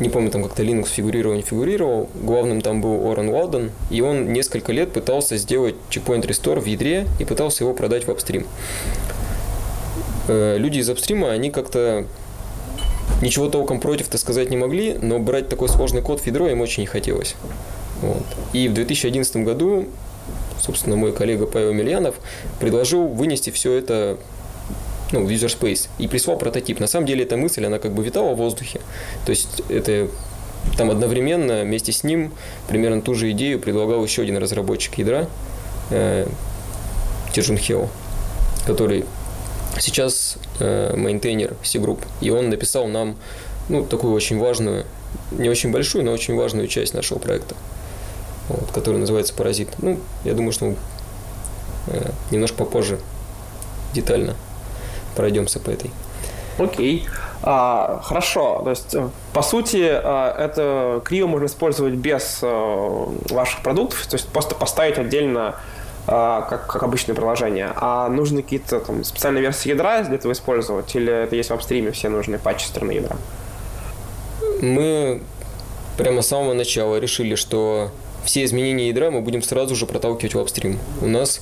Не помню, там как-то Linux фигурировал, не фигурировал. Главным там был Орен Уалден. И он несколько лет пытался сделать Checkpoint Restore в ядре и пытался его продать в апстрим. Э, люди из апстрима, они как-то Ничего толком против-то сказать не могли, но брать такой сложный код в ядро им очень не хотелось. Вот. И в 2011 году, собственно, мой коллега Павел Мильянов предложил вынести все это ну, в user space и прислал прототип. На самом деле эта мысль, она как бы витала в воздухе. То есть это там одновременно вместе с ним примерно ту же идею предлагал еще один разработчик ядра, э, который сейчас э, мейнтейнер C-Group, и он написал нам ну, такую очень важную, не очень большую, но очень важную часть нашего проекта, вот, который называется «Паразит». Ну, я думаю, что мы э, немножко попозже детально пройдемся по этой. Окей. А, хорошо. То есть, э, по сути, а, это Крио можно использовать без а, ваших продуктов, то есть просто поставить отдельно а, как, как обычное приложение, а нужны какие-то там специальные версии ядра для этого использовать, или это есть в апстриме все нужные патчи стороны ядра? Мы прямо с самого начала решили, что все изменения ядра мы будем сразу же проталкивать в апстрим. У нас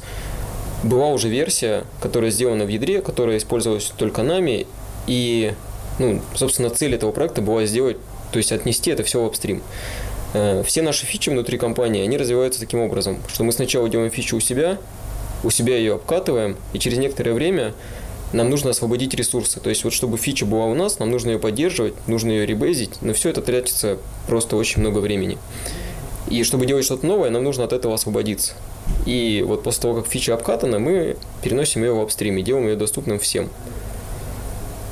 была уже версия, которая сделана в ядре, которая использовалась только нами, и, ну, собственно, цель этого проекта была сделать, то есть отнести это все в апстрим. Э, все наши фичи внутри компании, они развиваются таким образом, что мы сначала делаем фичу у себя, у себя ее обкатываем, и через некоторое время нам нужно освободить ресурсы. То есть вот чтобы фича была у нас, нам нужно ее поддерживать, нужно ее ребезить, но все это тратится просто очень много времени. И чтобы делать что-то новое, нам нужно от этого освободиться. И вот после того, как фича обкатана, мы переносим ее в апстрим и делаем ее доступным всем.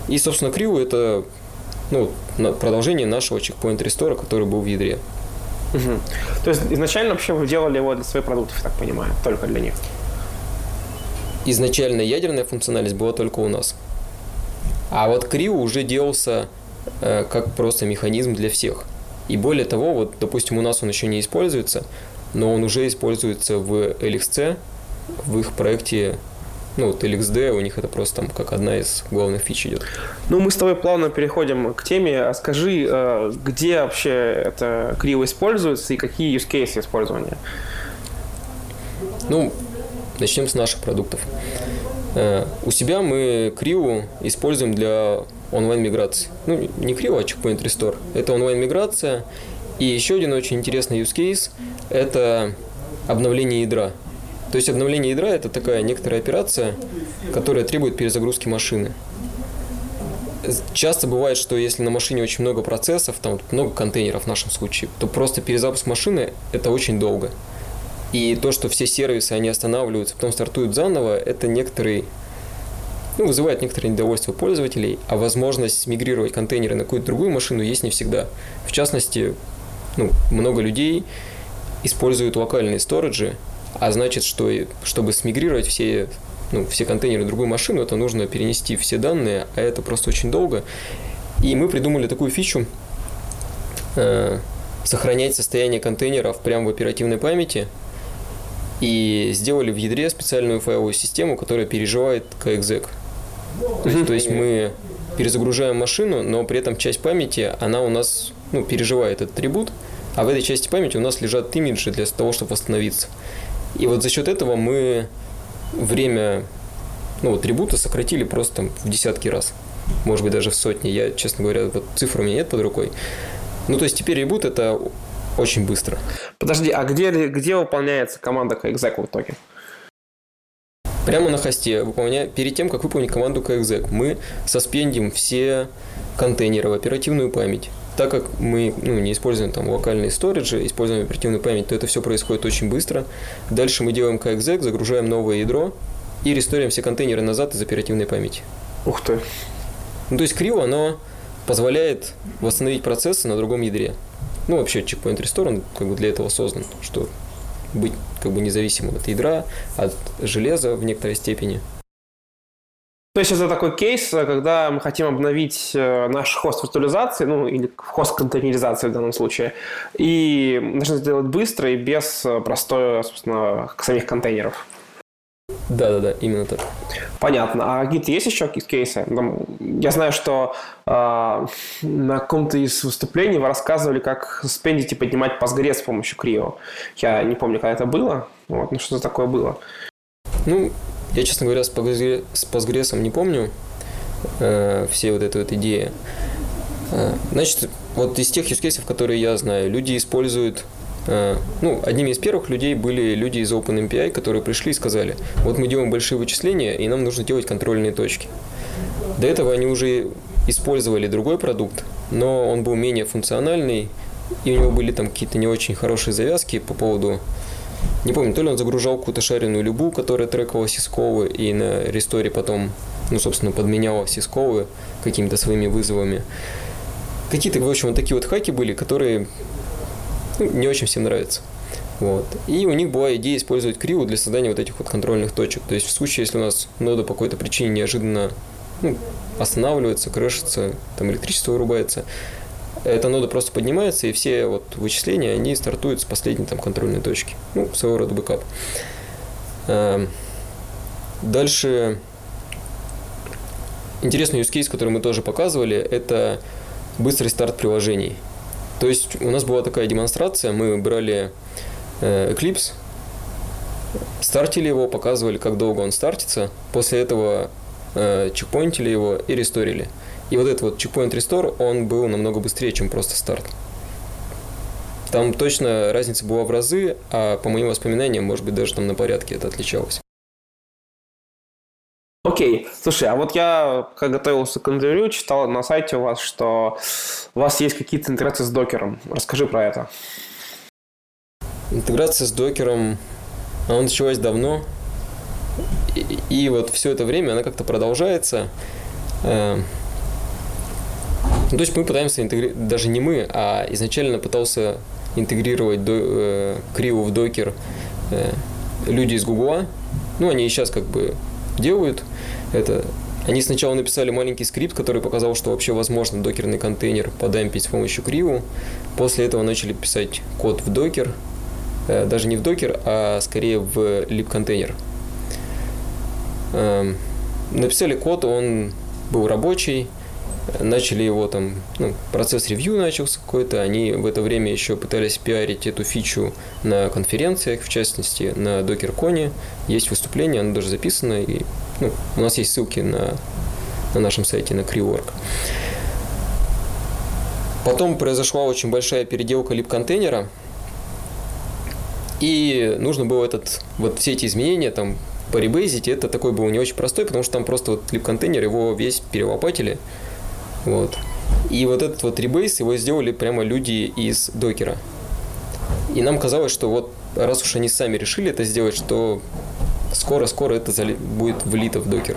И, собственно, Криву это ну, продолжение нашего чекпоинт рестора, который был в ядре. Угу. То есть изначально вообще вы делали его для своих продуктов, я так понимаю, только для них? Изначально ядерная функциональность была только у нас. А вот Криу уже делался э, как просто механизм для всех. И более того, вот, допустим, у нас он еще не используется, но он уже используется в LXC, в их проекте ну, вот LXD, у них это просто там как одна из главных фич идет. Ну, мы с тобой плавно переходим к теме. А скажи, э, где вообще это криво используется и какие use cases использования? Ну, начнем с наших продуктов. Э, у себя мы криву используем для онлайн-миграции. Ну, не криво, а checkpoint restore. Это онлайн-миграция. И еще один очень интересный use case – это обновление ядра. То есть обновление ядра – это такая некоторая операция, которая требует перезагрузки машины. Часто бывает, что если на машине очень много процессов, там много контейнеров в нашем случае, то просто перезапуск машины – это очень долго. И то, что все сервисы, они останавливаются, потом стартуют заново, это некоторый ну, вызывает некоторое недовольство пользователей, а возможность мигрировать контейнеры на какую-то другую машину есть не всегда. В частности, ну, много людей используют локальные сториджи, а значит, что чтобы смигрировать все, ну, все контейнеры в другую машину, это нужно перенести все данные, а это просто очень долго. И мы придумали такую фичу, э, сохранять состояние контейнеров прямо в оперативной памяти, и сделали в ядре специальную файловую систему, которая переживает KXEC. То есть, то есть мы перезагружаем машину, но при этом часть памяти, она у нас ну, переживает этот атрибут, а в этой части памяти у нас лежат имиджи для того, чтобы восстановиться. И вот за счет этого мы время ну, вот, атрибута сократили просто там, в десятки раз. Может быть, даже в сотни. Я, честно говоря, вот цифр у меня нет под рукой. Ну, то есть теперь ребут это очень быстро. Подожди, а где, где выполняется команда KExec в итоге? Прямо на хосте, выполняя, перед тем, как выполнить команду KExec, мы соспендим все контейнеры в оперативную память. Так как мы ну, не используем там локальные сториджи, используем оперативную память, то это все происходит очень быстро. Дальше мы делаем KExec, загружаем новое ядро и ресторируем все контейнеры назад из оперативной памяти. Ух ты. Ну, то есть криво оно позволяет восстановить процессы на другом ядре. Ну, вообще, Checkpoint Restore, он как бы для этого создан, что быть как бы независимым от ядра, от железа в некоторой степени. То есть это такой кейс, когда мы хотим обновить э, наш хост виртуализации, ну или хост контейнеризации в данном случае, и нужно сделать быстро и без э, простой, собственно, самих контейнеров. Да, да, да, именно так. Понятно. А какие-то есть еще кейсы? Я знаю, что э, на каком-то из выступлений вы рассказывали, как спендить и поднимать Postgres с помощью Крио. Я не помню, когда это было. Вот, ну что такое было? Ну, я, честно говоря, с Postgres, с Postgres не помню э, все вот эти вот идеи. Э, значит, вот из тех use которые я знаю, люди используют ну, одними из первых людей были люди из OpenMPI, которые пришли и сказали, вот мы делаем большие вычисления, и нам нужно делать контрольные точки. До этого они уже использовали другой продукт, но он был менее функциональный, и у него были там какие-то не очень хорошие завязки по поводу не помню, то ли он загружал какую-то шаренную либу, которая трекала сисколлы, и на ресторе потом, ну, собственно, подменяла сисколлы какими-то своими вызовами. Какие-то, в общем, вот такие вот хаки были, которые ну, не очень всем нравится. Вот. И у них была идея использовать CRIU для создания вот этих вот контрольных точек. То есть в случае, если у нас нода по какой-то причине неожиданно ну, останавливается, крэшится, там электричество вырубается, эта нода просто поднимается, и все вот вычисления, они стартуют с последней там контрольной точки. Ну, своего рода бэкап. Эм, дальше интересный use case, который мы тоже показывали, это быстрый старт приложений. То есть у нас была такая демонстрация, мы брали э, Eclipse, стартили его, показывали, как долго он стартится, после этого э, чекпоинтили его и ресторили. И вот этот вот чекпоинт рестор, он был намного быстрее, чем просто старт. Там точно разница была в разы, а по моим воспоминаниям, может быть, даже там на порядке это отличалось. Окей, слушай, а вот я, как готовился к интервью, читал на сайте у вас, что у вас есть какие-то интеграции с докером. Расскажи про это. Интеграция с докером, она началась давно, и, и вот все это время она как-то продолжается. Э, ну, то есть мы пытаемся интегрировать, даже не мы, а изначально пытался интегрировать до, э, криву в докер э, люди из Гугла. Ну, они сейчас как бы делают это. Они сначала написали маленький скрипт, который показал, что вообще возможно докерный контейнер подампить с помощью криву. После этого начали писать код в докер, э, даже не в докер, а скорее в lib-контейнер. Эм, написали код, он был рабочий, начали его там, ну, процесс ревью начался какой-то, они в это время еще пытались пиарить эту фичу на конференциях, в частности, на DockerCon, есть выступление, оно даже записано, и ну, у нас есть ссылки на, на нашем сайте, на Crework. Потом произошла очень большая переделка лип-контейнера, и нужно было этот, вот все эти изменения там поребейзить, это такой был не очень простой, потому что там просто вот лип-контейнер, его весь перелопатили, вот. И вот этот вот ребейс его сделали прямо люди из докера. И нам казалось, что вот раз уж они сами решили это сделать, что скоро-скоро это будет влито в докер.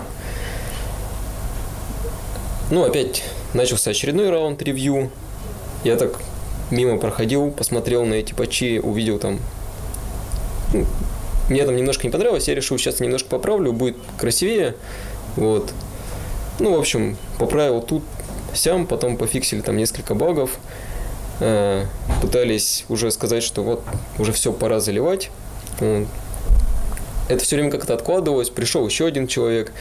Ну, опять начался очередной раунд ревью. Я так мимо проходил, посмотрел на эти патчи, увидел там... Ну, мне там немножко не понравилось, я решил, сейчас немножко поправлю, будет красивее. Вот. Ну, в общем, поправил тут, сям, потом пофиксили там несколько багов, э, пытались уже сказать, что вот уже все, пора заливать. Это все время как-то откладывалось, пришел еще один человек,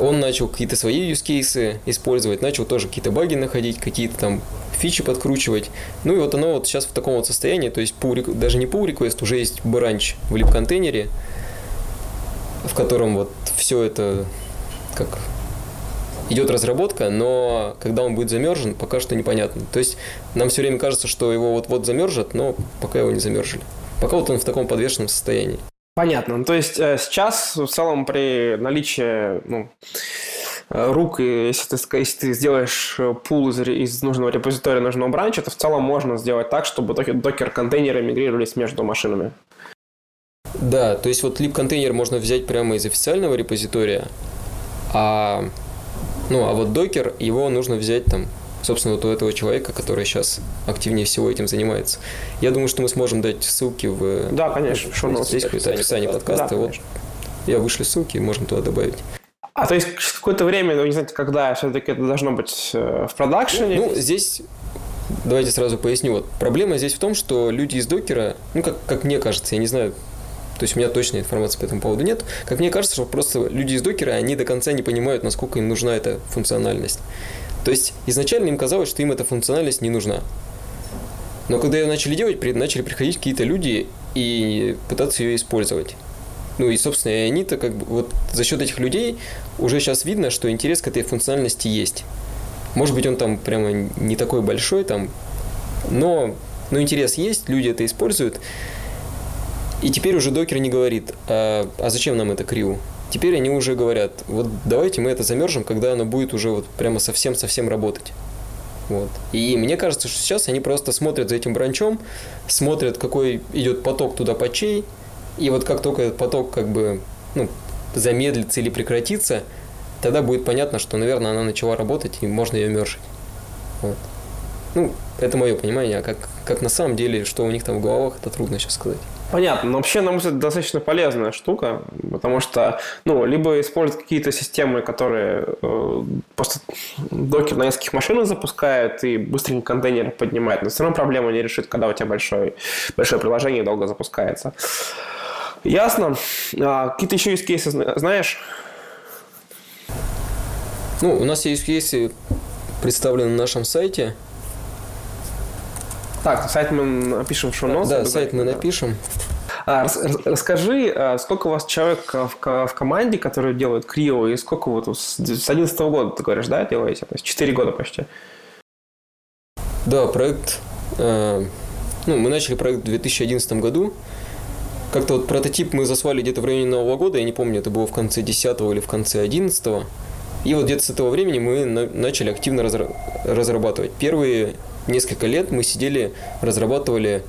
он начал какие-то свои cases использовать, начал тоже какие-то баги находить, какие-то там фичи подкручивать. Ну и вот оно вот сейчас в таком вот состоянии, то есть pull, даже не pull request, уже есть бранч в лип-контейнере, в котором вот все это как идет разработка, но когда он будет замержен, пока что непонятно. То есть нам все время кажется, что его вот-вот замержат, но пока его не замержили. Пока вот он в таком подвешенном состоянии. Понятно. Ну, то есть э, сейчас в целом при наличии ну, э, рук, и если ты, если ты сделаешь э, пул из, из нужного репозитория, нужного бранча, то в целом можно сделать так, чтобы докер-контейнеры мигрировались между машинами. Да, то есть вот lib-контейнер можно взять прямо из официального репозитория, а ну, а вот докер, его нужно взять там, собственно, вот у этого человека, который сейчас активнее всего этим занимается. Я думаю, что мы сможем дать ссылки в... Да, конечно. Ну, здесь в описании подкаста. Да, вот я вышлю ссылки, можем туда добавить. А то есть какое-то время, вы не знаете, когда все-таки это должно быть э, в продакшене? Ну, здесь давайте сразу поясню. Вот проблема здесь в том, что люди из докера, ну, как, как мне кажется, я не знаю, то есть у меня точной информации по этому поводу нет. Как мне кажется, что просто люди из докера, они до конца не понимают, насколько им нужна эта функциональность. То есть изначально им казалось, что им эта функциональность не нужна. Но когда ее начали делать, начали приходить какие-то люди и пытаться ее использовать. Ну и, собственно, они-то как бы вот за счет этих людей уже сейчас видно, что интерес к этой функциональности есть. Может быть, он там прямо не такой большой, там, но, но интерес есть, люди это используют. И теперь уже докер не говорит, а, а зачем нам это криу? Теперь они уже говорят, вот давайте мы это замержим, когда оно будет уже вот прямо совсем-совсем работать. Вот. И мне кажется, что сейчас они просто смотрят за этим бранчом, смотрят, какой идет поток туда патчей, и вот как только этот поток как бы ну, замедлится или прекратится, тогда будет понятно, что, наверное, она начала работать, и можно ее мержить. Вот. Ну, это мое понимание, а как, как на самом деле, что у них там в головах, это трудно сейчас сказать. Понятно, но вообще, на мой взгляд, достаточно полезная штука, потому что, ну, либо используют какие-то системы, которые э, просто докер на нескольких машинах запускают и быстренько контейнеры поднимают, но все равно проблема не решит, когда у тебя большое, большое приложение долго запускается. Ясно. А, какие-то еще есть кейсы знаешь? Ну, у нас есть кейсы представлены на нашем сайте. Так, сайт мы напишем в шоу Да, сайт мы напишем. А, рас- рас- расскажи, а, сколько у вас человек а, в, в команде, которые делают Крио, и сколько тут с 2011 года, ты говоришь, да, делаете? То есть 4 года почти. Да, проект... э, ну, мы начали проект в 2011 году. Как-то вот прототип мы засвали где-то в районе Нового года, я не помню, это было в конце 10 или в конце 11 И вот где-то с этого времени мы на- начали активно разра- разрабатывать. Первые несколько лет мы сидели, разрабатывали,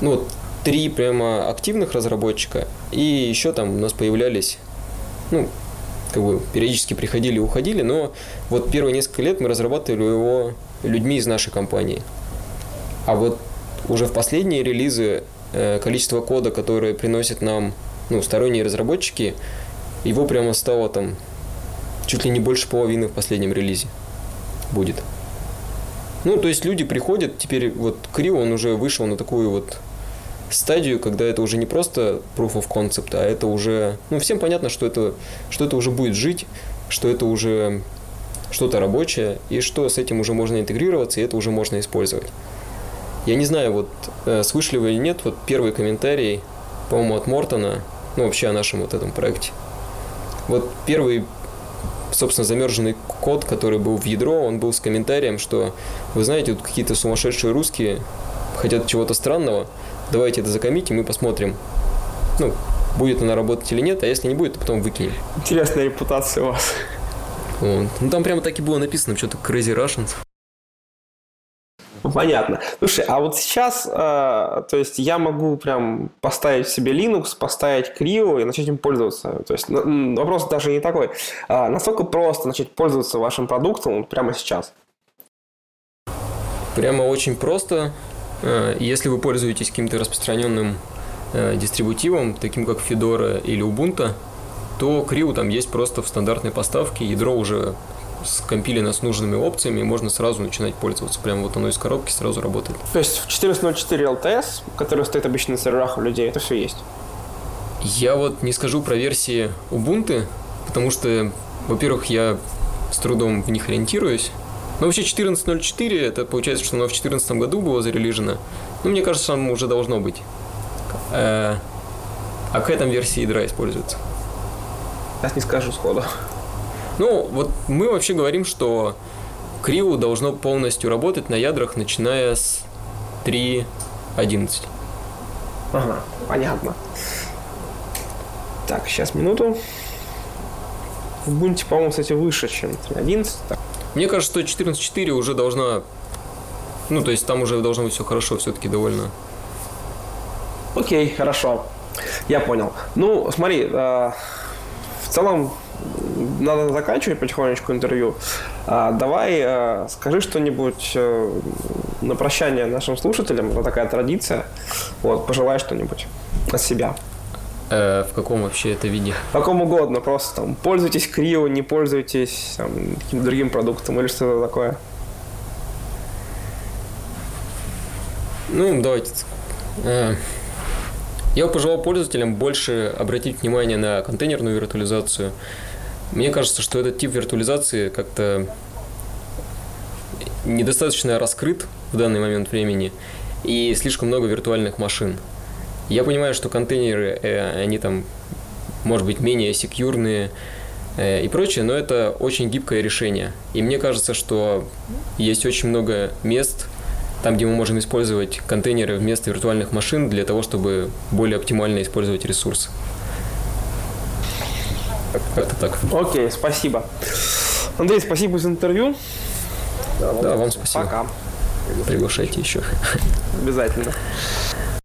ну, три прямо активных разработчика, и еще там у нас появлялись, ну, как бы периодически приходили и уходили, но вот первые несколько лет мы разрабатывали его людьми из нашей компании. А вот уже в последние релизы э, количество кода, которое приносят нам ну, сторонние разработчики, его прямо стало там чуть ли не больше половины в последнем релизе будет. Ну, то есть люди приходят, теперь вот Крио, он уже вышел на такую вот стадию, когда это уже не просто proof of concept, а это уже, ну, всем понятно, что это, что это уже будет жить, что это уже что-то рабочее, и что с этим уже можно интегрироваться, и это уже можно использовать. Я не знаю, вот э, слышали вы или нет, вот первый комментарий, по-моему, от Мортона, ну, вообще о нашем вот этом проекте. Вот первый, собственно, замерженный код, который был в ядро, он был с комментарием, что, вы знаете, вот какие-то сумасшедшие русские хотят чего-то странного, давайте это закоммитим и посмотрим, ну, будет она работать или нет, а если не будет, то потом выкинем. Интересная репутация у вас. Вот. Ну, там прямо так и было написано, что-то Crazy Russians. Ну, Понятно. Слушай, а вот сейчас, э, то есть я могу прям поставить себе Linux, поставить Creo и начать им пользоваться. То есть вопрос даже не такой. А насколько просто начать пользоваться вашим продуктом прямо сейчас? Прямо очень просто. Э, Если вы пользуетесь каким-то распространенным э, дистрибутивом, таким как Fedora или Ubuntu, то Creo там есть просто в стандартной поставке. Ядро уже скомпилено с нужными опциями, и можно сразу начинать пользоваться. Прямо вот оно из коробки сразу работает. То есть в 14.04 LTS, который стоит обычно на серверах у людей, это все есть. Я вот не скажу про версии Ubuntu, потому что, во-первых, я с трудом в них ориентируюсь. Но вообще 14.04, это получается, что оно в 2014 году было зарелижено. Ну, мне кажется, там уже должно быть. Э, А какая там версия ядра используется? Сейчас не скажу сходу. Ну, вот мы вообще говорим, что Крио должно полностью работать на ядрах, начиная с 3.11. Ага, понятно. Так, сейчас минуту. В Ubuntu, по-моему, кстати, выше, чем 3.11. Так, Мне кажется, что 14.4 уже должна... Ну, то есть там уже должно быть все хорошо, все-таки довольно Окей, хорошо. Я понял. Ну, смотри, э, в целом надо заканчивать потихонечку интервью. А, давай э, скажи что-нибудь э, на прощание нашим слушателям. Это такая традиция. Вот, пожелай что-нибудь от себя. Э, в каком вообще это виде? В каком угодно, просто там пользуйтесь Крио, не пользуйтесь там, каким-то другим продуктом или что-то такое. Ну, давайте. Э, Я пожелал пользователям больше обратить внимание на контейнерную виртуализацию. Мне кажется, что этот тип виртуализации как-то недостаточно раскрыт в данный момент времени и слишком много виртуальных машин. Я понимаю, что контейнеры, э, они там, может быть, менее секьюрные э, и прочее, но это очень гибкое решение. И мне кажется, что есть очень много мест, там, где мы можем использовать контейнеры вместо виртуальных машин для того, чтобы более оптимально использовать ресурсы. Как- Как-то так. Окей, спасибо. Андрей, спасибо за интервью. Да, вам спасибо. Пока. Приглашайте еще. Обязательно.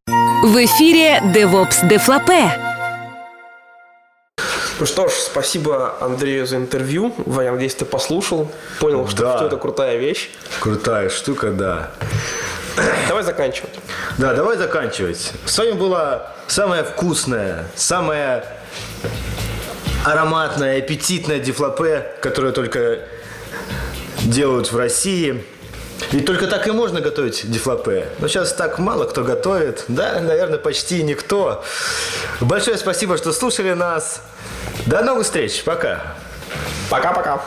В эфире DevOps Дефлапе. Ну что ж, спасибо Андрею за интервью. Я надеюсь, ты послушал, понял, что, Да. что это крутая вещь. Крутая штука, да. Давай заканчивать. Да, давай заканчивать. С вами была самая вкусная, самая ароматная, аппетитная дифлопе, которую только делают в России. Ведь только так и можно готовить дифлопе. Но сейчас так мало кто готовит. Да, наверное, почти никто. Большое спасибо, что слушали нас. До новых встреч. Пока. Пока-пока.